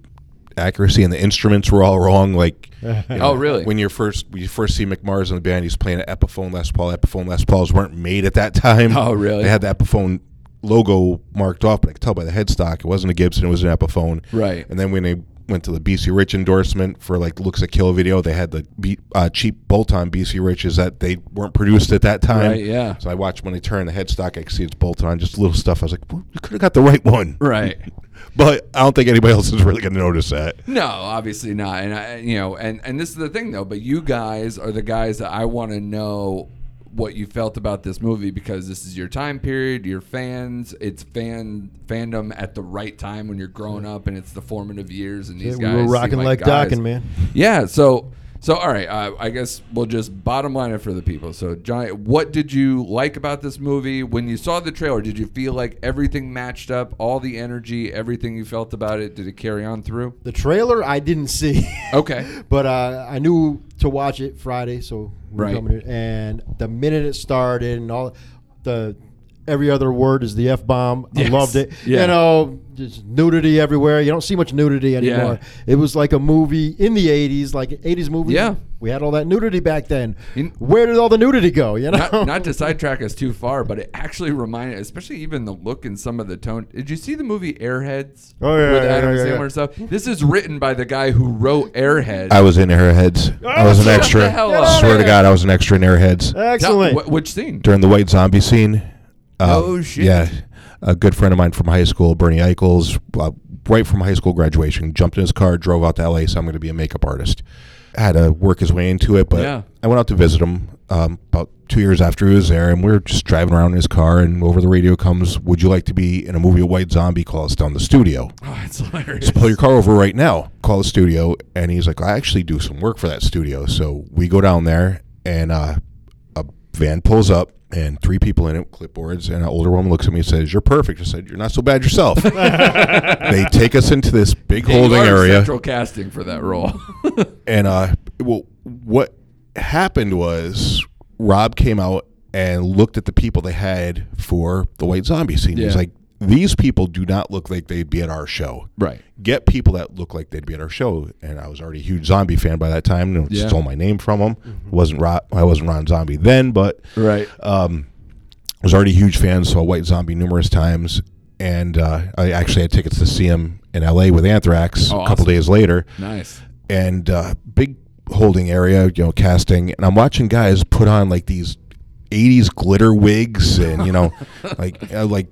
accuracy, and the instruments were all wrong. Like, you Oh, really? When you first when you first see Mick Mars in the band, he's playing an Epiphone Les Paul. Epiphone Les Pauls weren't made at that time. Oh, really? They had the Epiphone logo marked off, but I could tell by the headstock it wasn't a Gibson; it was an Epiphone. Right. And then when they went to the BC Rich endorsement for like Looks That Kill video, they had the B, uh, cheap bolt-on BC Riches that they weren't produced at that time. Right, yeah. So I watched when they turned the headstock, I could see it's bolted on, just little stuff. I was like, well, you could have got the right one. Right. but I don't think anybody else is really going to notice that. No, obviously not. And I, you know, and and this is the thing though. But you guys are the guys that I want to know what you felt about this movie because this is your time period. You're fans. It's fan fandom at the right time when you're growing up, and it's the formative years. And these we guys were seem rocking like, guys. docking, man. Yeah. So so all right. Uh, I guess we'll just bottom line it for the people. So Johnny, what did you like about this movie when you saw the trailer? Did you feel like everything matched up? All the energy, everything you felt about it, did it carry on through? The trailer I didn't see. Okay. But uh, I knew to watch it Friday, so Right. coming here. And the minute it started, and all the every other word is the f bomb. Yes. I loved it. Yeah. You know, just nudity everywhere. You don't see much nudity anymore. It was like a movie in the '80s, like '80s movie. Yeah. we had all that nudity back then. In- Where did all the nudity go? You know, not, not to sidetrack us too far, but it actually reminded, especially even the look and some of the tone. Did you see the movie Airheads? Oh, yeah, with yeah, Adam yeah, yeah. Sandler stuff. This is written by the guy who wrote Airheads. I was in Airheads. I was an extra. the hell up. I swear to God, I was an extra in Airheads Tell- excellent. wh- which scene? during the white zombie scene. Um, Oh, shit. Yeah, a good friend of mine from high school, Bernie Eichels, uh, right from high school graduation, jumped in his car, drove out to LA. So I'm going to be a makeup artist. Had to work his way into it, but Yeah. I went out to visit him um, about two years after he was there, and we were just driving around in his car. And over the radio comes, "Would you like to be in a movie, A White Zombie? Call us down the studio." Oh, it's hilarious. So pull your car over right now. Call the studio, and he's like, I actually do some work for that studio. So we go down there, and uh, van pulls up, and three people in it, clipboards, and an older woman looks at me and says, "You're perfect." I said, "You're not so bad yourself." they take us into this big holding are area, Central casting for that role. and uh, well, what happened was Rob came out and looked at the people they had for the White Zombie scene. He's Yeah. like, "These people do not look like they'd be at our show." right. get people that look like they'd be at our show. And I was already a huge zombie fan by that time. and Yeah. Stole my name from them. wasn't Ro- I wasn't Ron Zombie then, but Right. um, I was already a huge fan. Saw White Zombie numerous times, and uh, I actually had tickets to see him in L.A. with Anthrax Oh, a couple awesome. days later. nice. And uh, big holding area, you know, casting, and I'm watching guys put on like these. 80s glitter wigs and you know like uh, like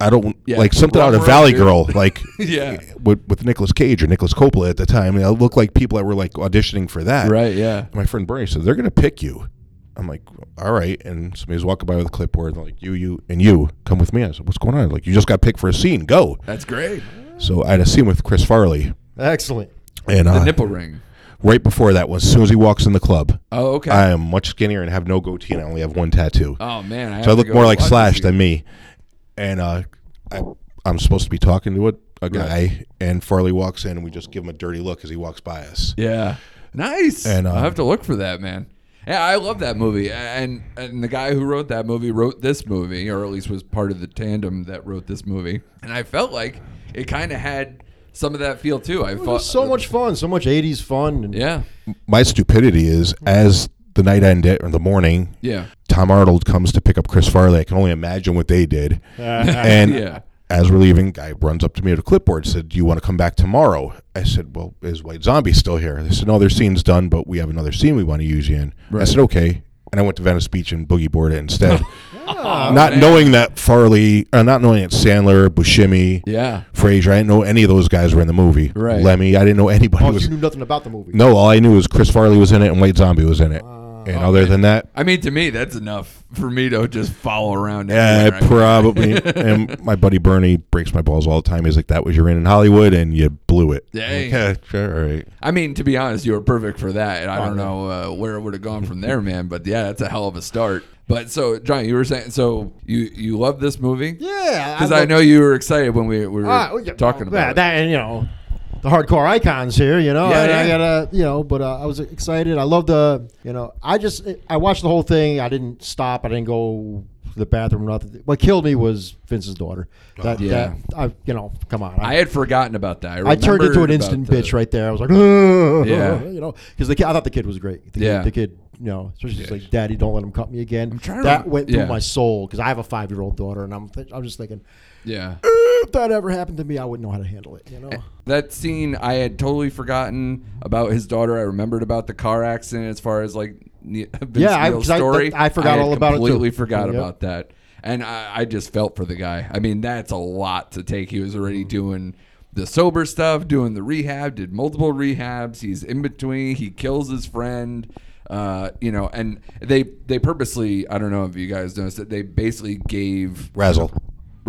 I don't Yeah, like something out of Valley Run, dude. Girl like Yeah. with, with Nicolas Cage or Nicolas Coppola at the time. They looked like people that were like auditioning for that. Right. Yeah. My friend Bernie said they're going to pick you. I'm like, all right. And somebody's walking by with a clipboard, and like, you, you, and you, come with me. I said, what's going on? Like, you just got picked for a scene. Go. That's great. So I had a scene with Chris Farley, excellent. and The uh, nipple ring. right before that, as soon as he walks in the club, Oh, okay. I am much skinnier and have no goatee, and I only have one tattoo. oh man. I so I look more like Slash this than me. And uh, I, I'm supposed to be talking to a, a guy, and Farley walks in, and we just give him a dirty look as he walks by us. Yeah. Nice. And, I'll um, have to look for that, man. Yeah, I love that movie. And and the guy who wrote that movie wrote this movie, or at least was part of the tandem that wrote this movie. And I felt like it kind of had some of that feel too. I It was so much fun, so much '80s fun. And Yeah. my stupidity is as the night ended or the morning, Yeah. Tom Arnold comes to pick up Chris Farley. I can only imagine what they did. and Yeah. as we're leaving, guy runs up to me with a clipboard. Said, "Do you want to come back tomorrow?" I said, "Well, is White Zombie still here?" They said, "No, their scene's done, but we have another scene we want to use you in." I said, "Okay." And I went to Venice Beach and boogie boarded it instead, Oh, not man. knowing that Farley, uh, not knowing that Sandler, Buscemi, Yeah. Fraser. I didn't know any of those guys were in the movie. Right. Lemmy, I didn't know anybody oh, was. you knew nothing about the movie. No, all I knew was Chris Farley was in it and White Zombie was in it. And Oh, other than that, I mean, to me, that's enough for me to just follow around. yeah, I probably. and my buddy Bernie breaks my balls all the time. He's like, "That was your in in Hollywood, and you blew it." I'm like, yeah, sure, all right. I mean, to be honest, you were perfect for that. And I don't know uh, where it would have gone from there, man. But yeah, that's a hell of a start. But so, John, you were saying, so you you love this movie? Yeah, Because I, love- know you were excited when we, we were well, yeah, talking well, yeah, about it. that, and, you know, the hardcore icons here. You know, Yeah, and I yeah. gotta, you know, but uh, I was excited. I love the, you know, I just I watched the whole thing. I didn't stop. I didn't go to the bathroom. Or nothing. What killed me was Vince's daughter. That, Yeah. that I, you know, come on. I had forgotten about that. I turned into an instant the- bitch right there. I was like, yeah, Yeah. you know, because the kid, I thought the kid was great. The, Yeah. kid, the kid, you know, especially just like, Daddy, don't let him cut me again. I'm trying that rem- went through yeah. my soul because I have a five year old daughter, and I'm, th- I'm just thinking, Yeah. if that ever happened to me, I wouldn't know how to handle it. You know. That scene, I had totally forgotten about his daughter. I remembered about the car accident as far as like Ne- Vince Yeah, I- Neil's 'cause I- story. I forgot had all about it, too. Completely forgot Yep. about that. And I, I just felt for the guy. I mean, that's a lot to take. He was already Mm-hmm. doing the sober stuff, doing the rehab, did multiple rehabs. He's in between. He kills his friend. Uh, you know, and they they purposely. I don't know if you guys noticed that they basically gave Razzle.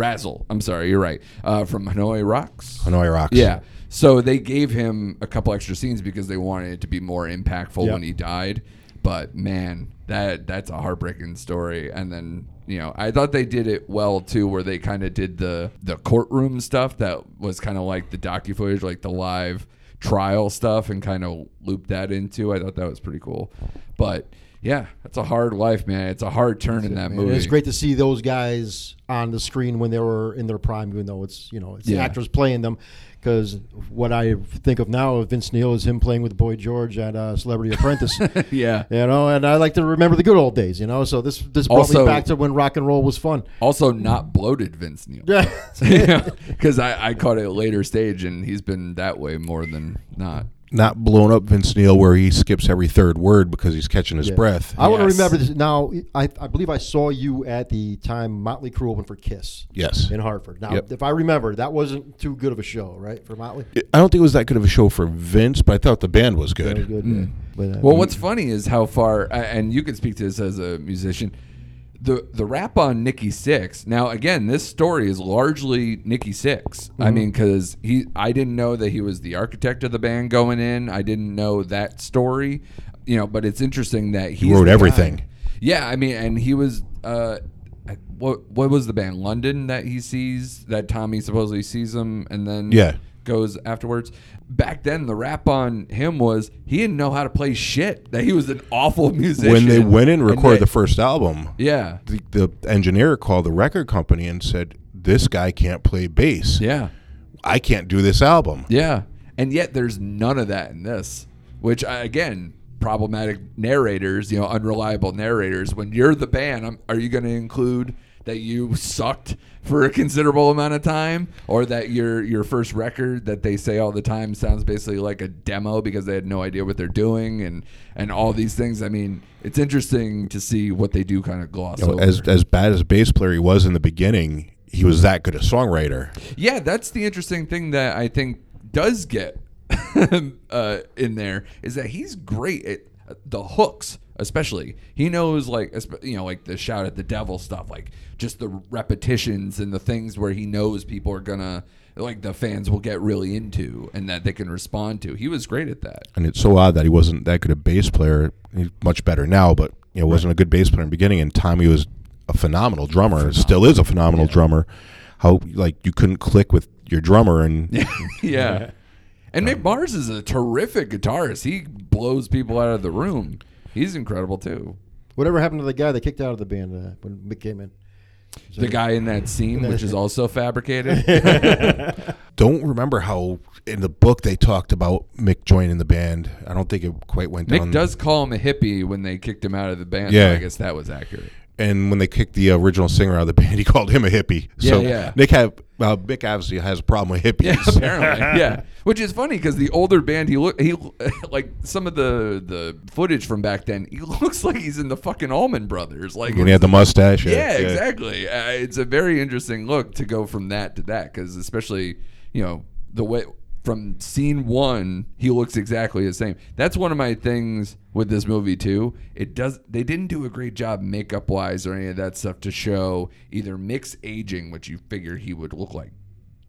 Razzle. I'm sorry, you're right. Uh, from Hanoi Rocks. Hanoi Rocks. Yeah. So they gave him a couple extra scenes because they wanted it to be more impactful Yep. when he died. But man, that that's a heartbreaking story. And then you know, I thought they did it well too, where they kind of did the the courtroom stuff that was kind of like the docu footage, like the live trial stuff, and kind of looped that into. I thought that was pretty cool. But yeah, that's a hard life, man. It's a hard turn in that Man, movie. It's great to see those guys on the screen when they were in their prime, even though it's you know it's the Yeah. actors playing them. Because what I think of now of Vince Neil is him playing with Boy George at uh, Celebrity Apprentice. yeah. You know, and I like to remember the good old days. You know, so this this brought Also- me back to when rock and roll was fun. Also, not bloated Vince Neil. Yeah, because I, I caught it later stage and he's been that way more than not. Not blown up Vince Neil where he skips every third word because he's catching his breath. I want to remember this now. I, I believe I saw you at the time Motley Crue opened for Kiss yes. in Hartford. Now, Yep. if I remember, that wasn't too good of a show, right, for Motley. I don't think it was that good of a show for Vince, but I thought the band was good. Good. yeah. But, uh, Well, what's funny is how far, and you can speak to this as a musician. The the rap on Nikki Sixx. Now, again, this story is largely Nikki Sixx I mean, because he, I didn't know that he was the architect of the band going in. I didn't know that story. You know, but it's interesting that He wrote the guy- everything. Yeah, I mean, and he was. Uh, what what was the band London that he sees that Tommy supposedly sees him and then Yeah. Goes afterwards. Back then, the rap on him was he didn't know how to play shit. That he was an awful musician. When they went in and recorded that- the first album, yeah, the, the engineer called the record company and said, "This guy can't play bass. yeah, I can't do this album." yeah, and yet there's none of that in this. Which I- again, problematic narrators, you know, unreliable narrators. When you're the band, are you going to include that you sucked for a considerable amount of time, or that your your first record that they say all the time sounds basically like a demo because they had no idea what they're doing, and and all these things. I mean, it's interesting to see what they do kind of gloss You know, over. as as bad as a bass player he was in the beginning, he was that good a songwriter. Yeah, that's the interesting thing that I think does get uh, in there is that he's great at uh, the hooks, especially. He knows like you know like the shout at the devil stuff, like just the repetitions and the things where he knows people are gonna like the fans will get really into and that they can respond to. He was great at that. And it's so odd that he wasn't that good a bass player. He's much better now, but you know, wasn't a good bass player in the beginning. And Tommy was a phenomenal drummer. Still is a phenomenal drummer. How like you couldn't click with your drummer and yeah. yeah. And Mick Mars is a terrific guitarist. He blows people out of the room. He's incredible too. Whatever happened to the guy that kicked out of the band uh, when Mick came in? The guy in that scene, which is also fabricated. don't remember how in the book they talked about Mick joining the band. I don't think it quite went down. Mick does call him a hippie when they kicked him out of the band. Yeah. so I guess that was accurate. And when they kicked the original singer out of the band, he called him a hippie. Yeah, so yeah. Nick had uh, Mick obviously has a problem with hippies. Yeah, apparently, yeah. Which is funny because the older band, he look, he like some of the the footage from back then. He looks like he's in the fucking Allman Brothers. Like when he had the mustache. yeah, exactly. Uh, it's a very interesting look to go from that to that because especially you know the way from scene one he looks exactly the same. That's one of my things with this movie too. It does they didn't do a great job makeup wise or any of that stuff to show either Mick's aging, which you figure he would look like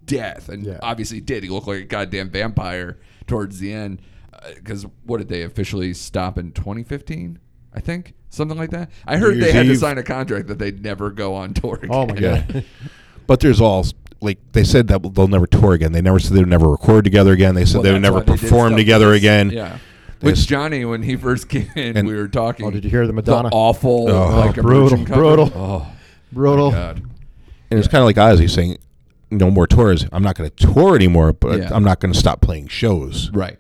death, and Yeah. obviously did. He looked like a goddamn vampire towards the end. Uh, because what did they officially stop in 2015? I think something like that. I heard Year's they had to sign a contract that they'd never go on tour. Again. Oh my god! But there's all like they said that they'll never tour again. They never said they would never record together again. They said Well, they would never why they did perform together with- again. Yeah. They Which Johnny, when he first came in, And- we were talking. Oh, did you hear the Madonna? awful, Oh, like brutal, brutal. Oh, oh Brutal. God. And it's kind of like Ozzy saying, "No more tours. I'm not going to tour anymore, but Yeah. I'm not going to stop playing shows." Right.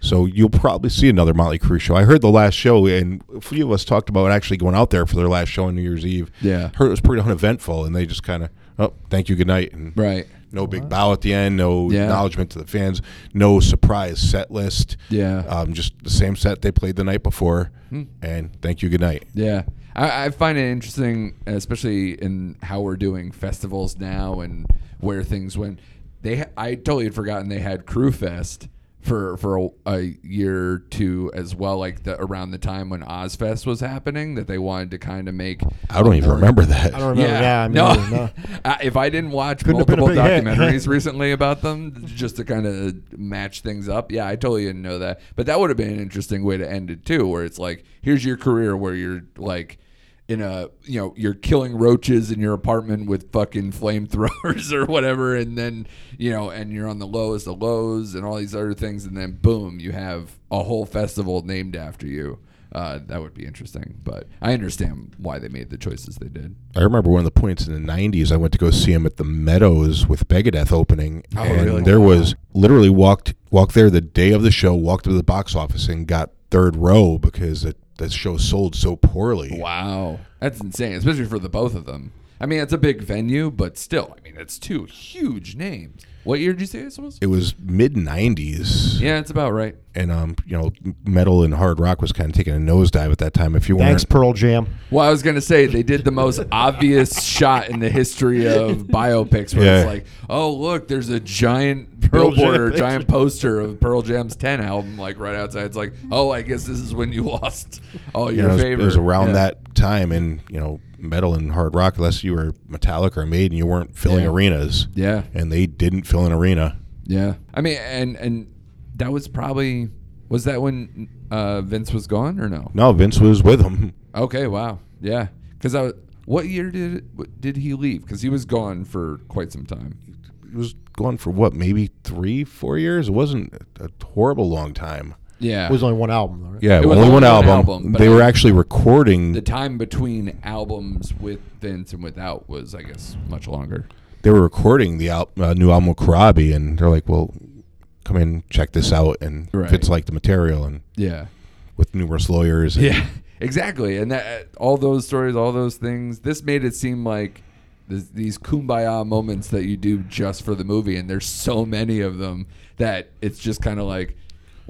So you'll probably see another Motley Crue show. I heard the last show, and a few of us talked about actually going out there for their last show on New Year's Eve. Yeah. heard it was pretty uneventful, and they just kind of, oh, thank you, good night, and Right. no big bow at the end, no Yeah. acknowledgement to the fans, no surprise set list. Yeah. um, just the same set they played the night before, Hmm. and thank you, good night. Yeah, I, I find it interesting, especially in how we're doing festivals now and where things went. they I totally had forgotten they had Crue Fest for for a, a year or two as well, like the around the time when Ozzfest was happening, that they wanted to kind of make. I don't even remember that. I don't remember. Yeah, I mean, no. no. If I didn't watch Couldn't have been a multiple documentaries recently about them, just to kind of match things up, yeah, I totally didn't know that. But that would have been an interesting way to end it too, where it's like, here's your career, where you're like. In a, you know, you're killing roaches in your apartment with fucking flamethrowers or whatever, and then, you know, and you're on the lowest of lows and all these other things, and then boom, you have a whole festival named after you. Uh, that would be interesting, but I understand why they made the choices they did. I remember one of the points in the '90s. I went to go see him at the Meadows with Megadeth opening, Oh, and really? there was literally walked walked there the day of the show, walked to the box office, and got third row because it, the show sold so poorly. Wow, that's insane, especially for the both of them. I mean, it's a big venue, but still, I mean, it's two huge names. What year did you say this was? It was mid '90s, Yeah, it's about right. and um, you know, metal and hard rock was kind of taking a nosedive at that time. If you Thanks, weren't, Pearl Jam. Well, I was gonna say they did the most obvious shot in the history of biopics, where it's like, oh look, there's a giant Pearl billboard Jam or a giant poster of Pearl Jam's 10 album, like right outside. It's like, oh, I guess this is when you lost all you your know, it was, favorite. it was around Yeah. that time, in you know, metal and hard rock, unless you were Metallica or Maiden, you weren't filling Yeah. arenas. Yeah. and they didn't fill an arena. Yeah, I mean, and and that was probably was that when uh, Vince was gone or no? No, Vince was with them. Okay, wow, yeah. Because I, was- what year did did he leave? Because he was gone for quite some time. He was gone for what, maybe three, four years. It wasn't a horrible long time. Yeah, It was only one album, though, right? Yeah, It was only only one one album. album, they I- were actually recording. the time between albums with Vince and without was, I guess, much longer. they were recording the al- uh, new album with Corabi, and they're like, "Well, come in, check this out." And Right. it's like the material, and Yeah, with numerous lawyers. And yeah, exactly. And that all those stories, all those things, this made it seem like these kumbaya moments that you do just for the movie, and there's so many of them that it's just kind of like,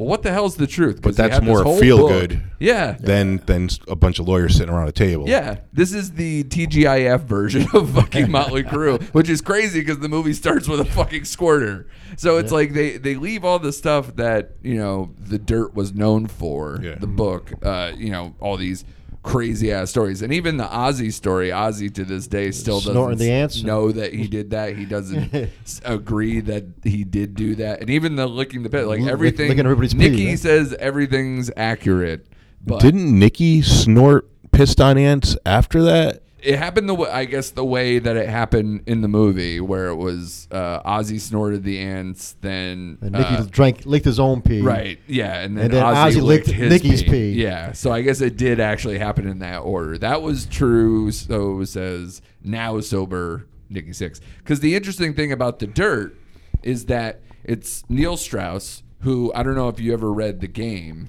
well, what the hell's the truth? But that's more feel book. good. Yeah. Then, then s- a bunch of lawyers sitting around a table. Yeah, this is the TGIF version of fucking Motley Crue, which is crazy because the movie starts with a fucking squirter. So it's like they they leave all the stuff that you know the Dirt was known for, Yeah. the book, uh, you know, all these crazy ass stories, and even the Ozzy story. Ozzy to this day still doesn't the ants? know that he did that. He doesn't agree that he did do that, and even the licking the pit, like everything. licking everybody's pee, Nikki yeah. says everything's accurate, but Didn't Nikki snort pissed on ants after that? It happened the way I guess the way that it happened in the movie, where it was uh, Ozzy snorted the ants, then And Nikki uh, drank, licked his own pee. right, yeah, and then, And then Ozzy, Ozzy licked, licked Nikki's pee. pee. Yeah, so I guess it did actually happen in that order. That was true. So says now sober Nikki Sixx. Because the interesting thing about the Dirt is that it's Neil Strauss, who I don't know if you ever read the game.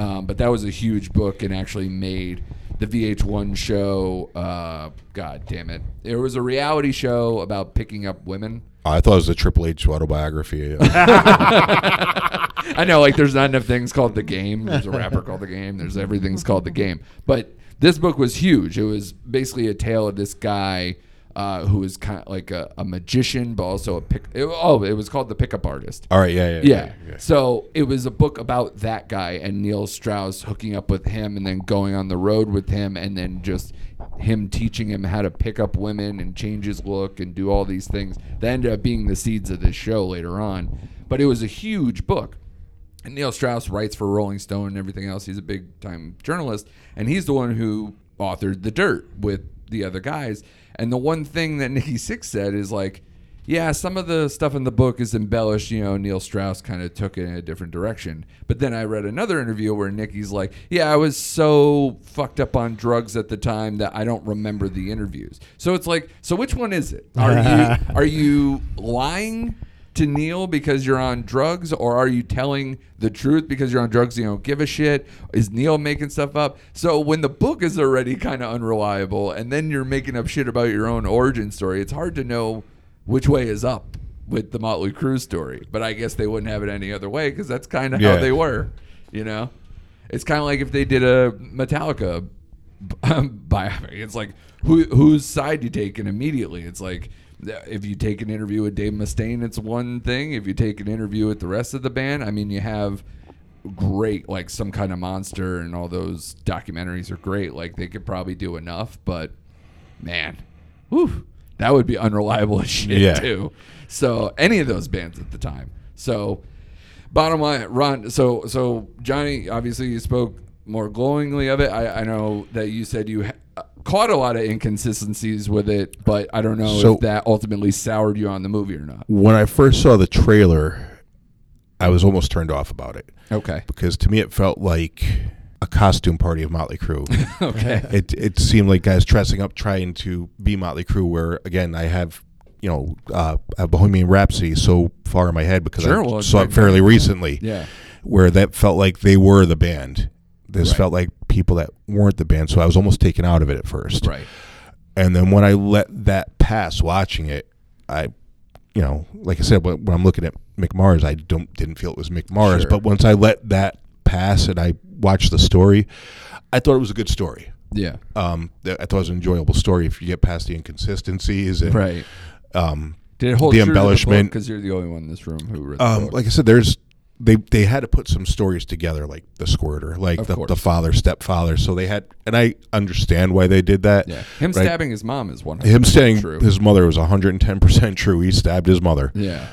Um, but that was a huge book and actually made the VH1 show. Uh, God damn it! It was a reality show about picking up women. I thought it was a Triple H autobiography. I know, like, there's not enough things called the game. There's a rapper called the game. There's everything's called the game. But this book was huge. It was basically a tale of this guy uh, who was kind of like a, a magician, but also a pick. It, oh, it was called the pickup artist. All right, yeah, yeah, Yeah. yeah. So it was a book about that guy and Neil Strauss hooking up with him and then going on the road with him and then just him teaching him how to pick up women and change his look and do all these things. That ended up being the seeds of this show later on. But it was a huge book. And Neil Strauss writes for Rolling Stone and everything else. He's a big time journalist. And he's the one who authored The Dirt with the other guys. And the one thing that Nikki Sixx said is like, yeah, some of the stuff in the book is embellished. You know, Neil Strauss kind of took it in a different direction. But then I read another interview where Nikki's like, yeah, I was so fucked up on drugs at the time that I don't remember the interviews. So it's like, so which one is it? Are you are you lying to Neil because you're on drugs, or are you telling the truth because you're on drugs? You don't give a shit. Is Neil making stuff up? So when the book is already kind of unreliable, and then you're making up shit about your own origin story, it's hard to know which way is up with the Motley Crue story. But I guess they wouldn't have it any other way because that's kind of Yeah. how they were. You know, it's kind of like if they did a Metallica um, biopic. It's like who whose side you taking immediately. It's like Uh, if you take an interview with Dave Mustaine, it's one thing. If you take an interview with the rest of the band, I mean, you have great like some kind of monster and all those documentaries are great. Like they could probably do enough, but man, whew, that would be unreliable as shit Yeah. too. So any of those bands at the time. So bottom line, Ron. So so Johnny, obviously you spoke more glowingly of it. I, I know that you said you ha- caught a lot of inconsistencies with it, but I don't know So- if that ultimately soured you on the movie or not. When I first saw the trailer, I was almost turned off about it Okay. because to me it felt like a costume party of Motley Crue. Okay. it it seemed like guys dressing up trying to be Motley Crue. Where again, I have you know uh, a Bohemian Rhapsody so far in my head because Sure, I well, saw it fairly recently. Yeah. where that felt like they were the band. This Right. felt like people that weren't the band, so I was almost taken out of it at first. Right. And then when I let that pass, watching it, I, you know, like I said, when, when I'm looking at Mick Mars, I don't didn't feel it was Mick Mars. Sure. But once I let that pass and I watched the story, I thought it was a good story. Yeah. Um, I thought it was an enjoyable story if you get past the inconsistencies and Right. um, Did it hold The embellishment. because you're the only one in this room who read um, like I said, there's they they had to put some stories together, like the squirter, like Of the, course. the father stepfather. So they had, and I understand why they did that. yeah. Him right? stabbing his mom is one. Him saying true. his mother was 110 percent true. He stabbed his mother. yeah.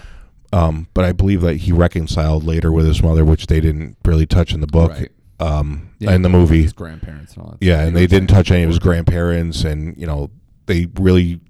Um, but I believe that he reconciled later with his mother, which they didn't really touch in the book. Right. Um, Yeah, in the movie, his grandparents and all that. yeah, and they didn't touch any of his grandparents, and you know they really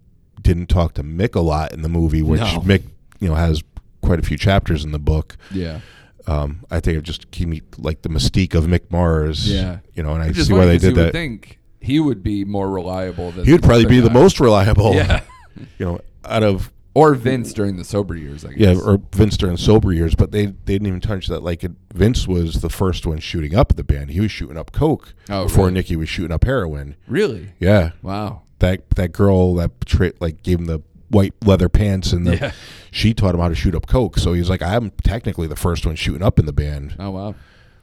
didn't talk to Mick a lot in the movie, which No. Mick, you know, has quite a few chapters in the book. Yeah. Um, I think it just keep me like the mystique of Mick Mars. Yeah. you know, and I see why they did that. think he would be more reliable than He would probably be the most reliable. Yeah. you know, out of Or Vince during the sober years, I yeah, or Vince during sober years, but they they didn't even touch that. Like it, Vince was the first one shooting up the band. He was shooting up coke Oh, before really? Nikki was shooting up heroin. really? Yeah, Wow. that that girl that tra- like gave him the white leather pants and the Yeah. she taught him how to shoot up coke. So he's like, I'm technically the first one shooting up in the band. Oh wow.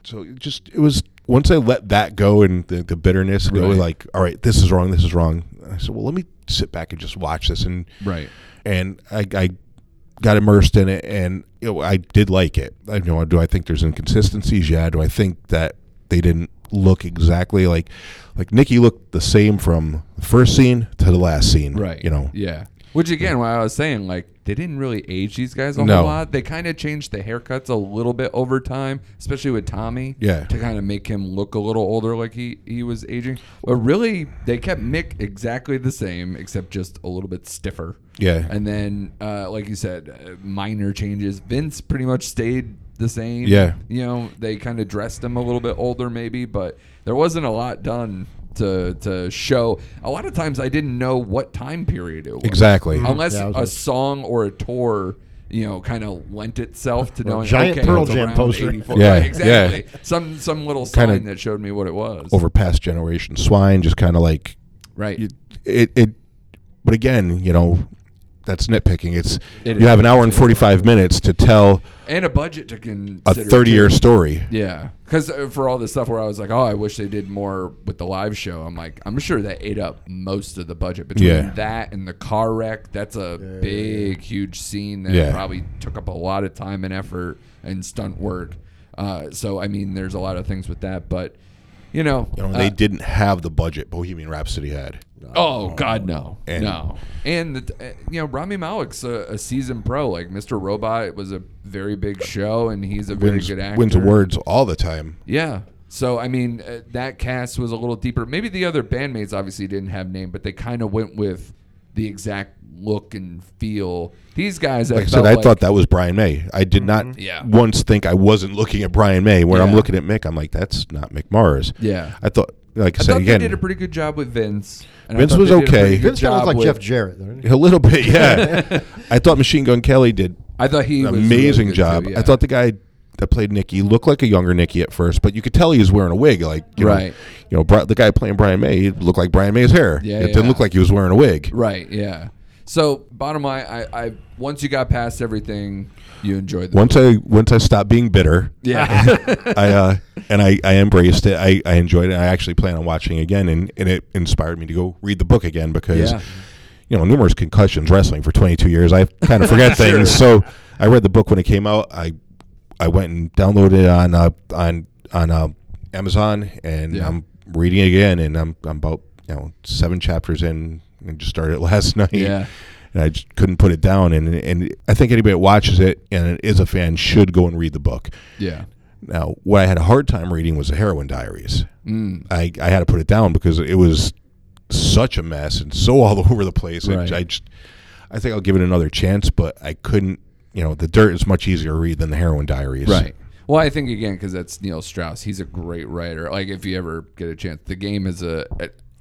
So it just it was once I let that go and the, the bitterness go, Right. like, all right, this is wrong, this is wrong. I said, well, let me sit back and just watch this and Right. and I, I got immersed in it, and you know, I did like it. I you know. Do I think there's inconsistencies? Yeah. Do I think that they didn't look exactly like like Nikki looked the same from the first scene to the last scene? Right. You know. Yeah. Which again, what I was saying, like they didn't really age these guys a No. whole lot. They kind of changed the haircuts a little bit over time, especially with Tommy. Yeah. To kind of make him look a little older, like he he was aging. But really, they kept Mick exactly the same, except just a little bit stiffer. Yeah. And then, uh, like you said, uh, minor changes. Vince pretty much stayed the same. Yeah. You know, they kind of dressed him a little bit older, maybe, but there wasn't a lot done to to show. A lot of times, I didn't know what time period it was. Exactly. Mm-hmm. Unless Yeah, was a like- song or a tour. You know, kind of lent itself to knowing. giant okay, Pearl Jam poster. Yeah, Right, exactly. yeah. Some some little sign Kinda that showed me what it was. Over past generation swine, just kind of like right. you, it. It. But again, you know, that's nitpicking. It's It you have an hour and forty five minutes to tell and a budget to consider. a thirty year story. Yeah, because for all the stuff where I was like, oh, I wish they did more with the live show. I'm like, I'm sure that ate up most of the budget between Yeah. that and the car wreck. That's a big, huge scene that Yeah. probably took up a lot of time and effort and stunt work. Uh, so I mean, there's a lot of things with that, but you know, You know, uh, they didn't have the budget Bohemian Rhapsody had. Oh God, no, And- no. And the, uh, you know, Rami Malek's a, a seasoned pro. Like Mr. Robot was a very big show, and he's a very Wins, good actor. wins awards all the time. Yeah. So I mean, uh, that cast was a little deeper. Maybe the other bandmates obviously didn't have name, but they kind of went with the exact look and feel. These guys, Like I said, I thought that was Brian May. I did not Yeah. once think I wasn't looking at Brian May. When I'm looking at Mick, I'm like, that's not Mick Mars. Yeah. I thought, like I, I said thought again, they did a pretty good job with Vince. and I Vince thought was they did a okay. good Vince kind of job looked like with- Jeff Jarrett. didn't he? a little bit, yeah. I thought Machine Gun Kelly did I thought he an was amazing really good job. too, I thought the guy that played Nikki looked like a younger Nikki at first, but you could tell he was wearing a wig. Like, you Right. know, you know, Bri- the guy playing Brian May he looked like Brian May's hair. Yeah, it didn't yeah. look like he was wearing a wig. Right. Yeah. So bottom line, I, I once you got past everything, you enjoyed the Once I once I stopped being bitter, yeah. I uh, and I, I embraced it. I, I enjoyed it. I actually plan on watching again, and, and it inspired me to go read the book again because Yeah. you know numerous concussions wrestling for 22 years. I kind of forget things. So I read the book when it came out. I I went and downloaded it on uh, on on uh, Amazon, and Yeah. I'm reading it again, and I'm I'm about you know seven chapters in, and just started it last night. Yeah. And I just couldn't put it down, and and I think anybody that watches it and is a fan should go and read the book. Yeah. Now, what I had a hard time reading was the Heroin Diaries. Mm. I, I had to put it down because it was such a mess and so all over the place. Right. I just, I think I'll give it another chance, but I couldn't. You know, the dirt is much easier to read than the Heroin Diaries. Right. Well, I think again because that's Neil Strauss. He's a great writer. Like if you ever get a chance, the game is a,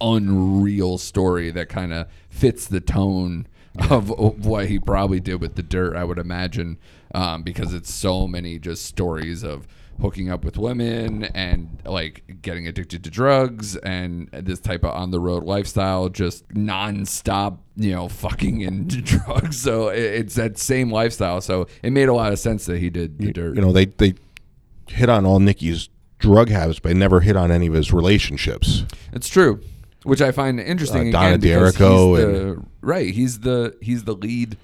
unreal story that kind of fits the tone of, of what he probably did with the dirt. I would imagine um, because it's so many just stories of hooking up with women and like getting addicted to drugs and this type of on the road lifestyle just nonstop you know fucking and drugs so it- it's that same lifestyle so it made a lot of sense that he did the dirt You know, they they hit on all Nikki's drug habits, but they never hit on any of his relationships. It's true, which I find interesting. Uh, Donna again, because D'Errico he's the, right. He's the he's the lead.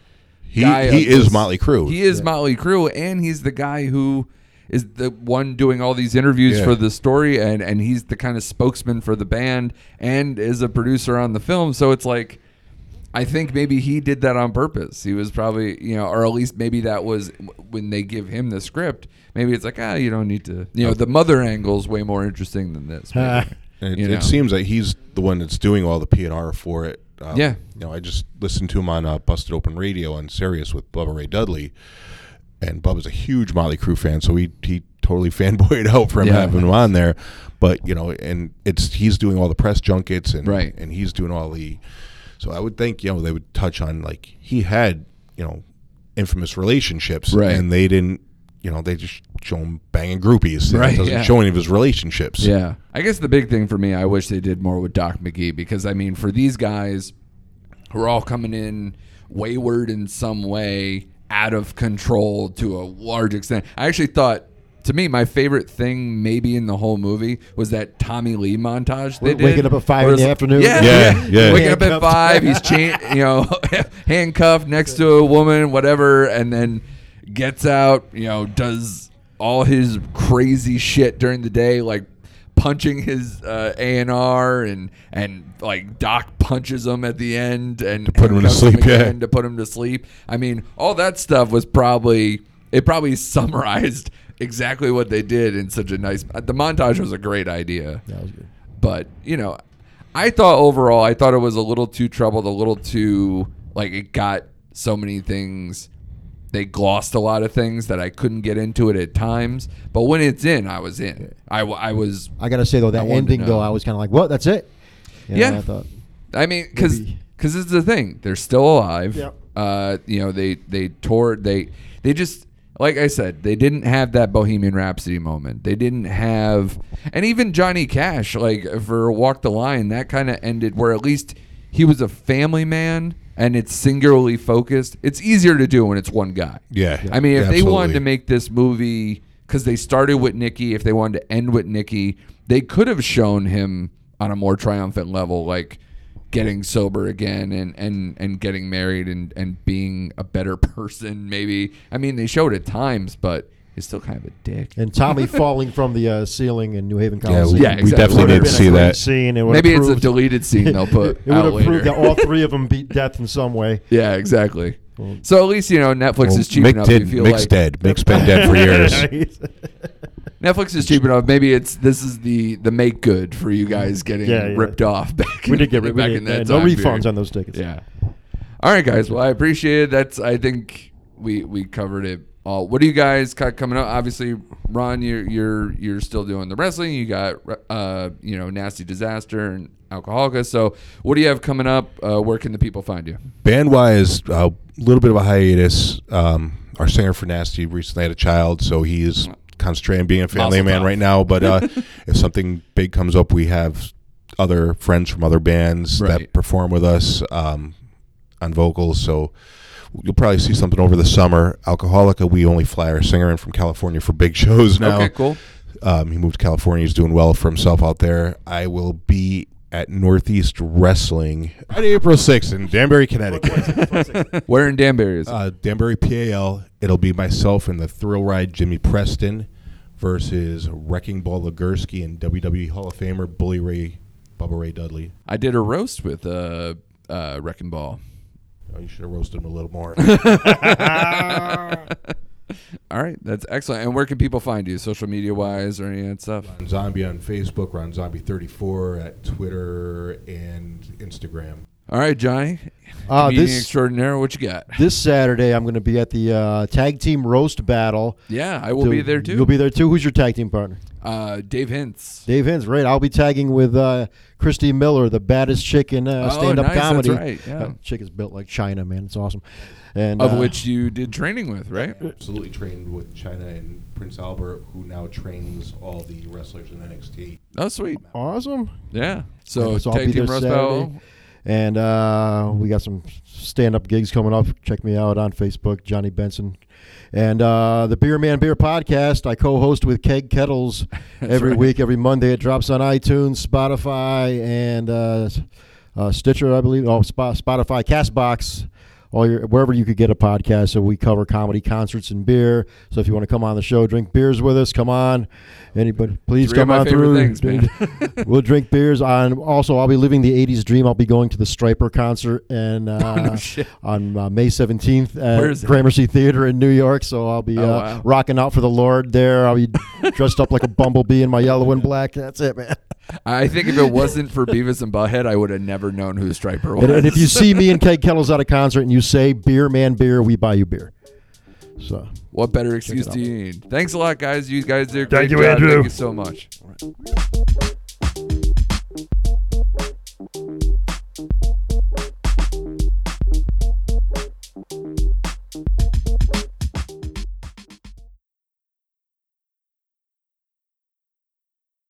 He guy he is this- Motley Crue. He is Motley Crue, and he's the guy who is the one doing all these interviews Yeah. for the story, and and he's the kind of spokesman for the band, and is a producer on the film. So it's like. I think maybe he did that on purpose. He was probably, you know, or at least maybe that was when they give him the script. Maybe it's like, ah, you don't need to, you know, the mother angle is way more interesting than this. it, you know? it seems like he's the one that's doing all the P and R for it. Um, Yeah. You know, I just listened to him on uh, Busted Open Radio on Sirius with Bubba Ray Dudley, and Bubba's a huge Motley Crue fan, so he he totally fanboyed out for him Yeah. having him on there. But you know, and it's he's doing all the press junkets and Right. and he's doing all the. So I would think you know they would touch on like he had you know infamous relationships, Right. And they didn't. You know, they just show him banging groupies. Right, It doesn't yeah. show any of his relationships. Yeah. I guess the big thing for me, I wish they did more with Doc McGhee because, I mean, for these guys who are all coming in wayward in some way, out of control to a large extent, I actually thought. To me, my favorite thing, maybe in the whole movie, was that Tommy Lee montage they W- did. waking up at five in the it's- afternoon. Yeah, Yeah, yeah. Waking up at five, he's chain, you know, handcuffed next to a woman, whatever, and then gets out, you know, does all his crazy shit during the day, like punching his uh, A and R and and like Doc punches him at the end and to put him to sleep, yeah. to put him to sleep. I mean, all that stuff was probably it probably summarized exactly what they did in such a nice. The montage was a great idea That was good. but you know i thought overall i thought it was a little too troubled a little too like it got so many things they glossed a lot of things that i couldn't get into it at times but when it's in i was in I, I was I gotta say though, that wanted to ending though. I was kind of like, "What? That's it?" You know, Yeah. I thought. I mean, because Maybe- because it's the thing. They're still alive. Yep. Uh, you know, they they tore they they just like I said, they didn't have that Bohemian Rhapsody moment. They didn't have, and even Johnny Cash, like for Walk the Line, that kind of ended where at least he was a family man and it's singularly focused. It's easier to do when it's one guy. Yeah. I mean, if they wanted to make this movie because they started with Nikki, if they wanted to end with Nikki, they could have shown him on a more triumphant level, like getting sober again and and and getting married and and being a better person. Maybe I mean they showed at times, but he's still kind of a dick. And Tommy falling from the uh, ceiling in New Haven Yeah, Coliseum. we, Yeah, we definitely Would've did been a see that. Scene. It Maybe it's a deleted scene they'll put It would out have later. proved that all three of them beat death in some way. yeah, exactly. So at least you know Netflix Well, is cheap Mick enough. did. you feel Mick's like dead. Mick's been dead for years. Netflix is cheap enough. Maybe it's this is the the make good for you guys getting Yeah, yeah. ripped off back. we in, did get we back did, in that uh, no time refunds period. on those tickets. Yeah. All right, guys. Well, I appreciate it. That's I think we we covered it all. What do you guys got coming up? Obviously, Ron, you're you're you're still doing the wrestling. You got uh you know nasty disaster and alcoholica. So what do you have coming up? Uh, where can the people find you? Band wise, a little bit of a hiatus. Um, our singer for Nasty recently had a child, so he's concentrating on being a family Mazel man tov. right now. But uh, if something big comes up, we have other friends from other bands Right. that perform with us um, on vocals. So you'll probably see something over the summer. Alcoholica, we only fly our singer in from California for big shows now. Okay, cool. Um, he moved to California. He's doing well for himself out there. I will be at Northeast Wrestling on April 6th in Danbury, Connecticut. Where in Danbury is it? uh, Danbury PAL. It'll be myself and the Thrill Ride Jimmy Preston versus Wrecking Ball Legursky and WWE Hall of Famer Bully Ray Bubba Ray Dudley. I did a roast with uh, uh, Wrecking Ball. Oh, you should have roasted him a little more. All right, that's excellent. And where can people find you, social media wise, or any of that stuff? Ron Zombie on Facebook, Ron Zombie 34 at Twitter and Instagram. All right, Jonny, Uh, comedian this- extraordinaire. What you got? This Saturday, I'm going to be at the uh, tag team roast battle. Yeah, I will be there too. You'll be there too. Who's your tag team partner? Uh, Dave Hintz. Dave Hins, right? I'll be tagging with uh, Christy Miller, the baddest chick in uh, Oh, stand-up nice, that's comedy. right, yeah. That chick is built like Chyna, man. It's awesome. And Of uh, which you did training with, right? Absolutely trained with Chyna and Prince Albert, who now trains all the wrestlers in NXT. Oh, sweet. awesome. Yeah. So, so I'll be team there roast Saturday. And uh, we got some stand-up gigs coming up. Check me out on Facebook, Jonny Benson. And uh, the Beer Man Beer podcast, I co-host with Keg Kettles every right. week, every Monday. It drops on iTunes, Spotify, and uh, uh, Stitcher, I believe. Oh, Sp- Spotify, Castbox, all your wherever you could get a podcast. So we cover comedy, concerts, and beer. So if you want to come on the show, drink beers with us, come on. Anybody, please Three come on through. things, man. we'll drink beers. On also, I'll be living the '80s dream. I'll be going to the Stryper concert and uh, shit. on uh, May 17th at? Gramercy Theater in New York. So I'll be Oh, uh, wow. rocking out for the Lord there. I'll be dressed up like a bumblebee in my yellow and black. That's it, man. I think if it wasn't for Beavis and Butthead, I would have never known who Stryper was. And, and if you see me and Keg Kettles at a concert and you say "Beer Man Beer," we buy you beer. So what better excuse do you need? Thanks a lot, guys. You guys did a great Thank you, job. Andrew. Thank you so much.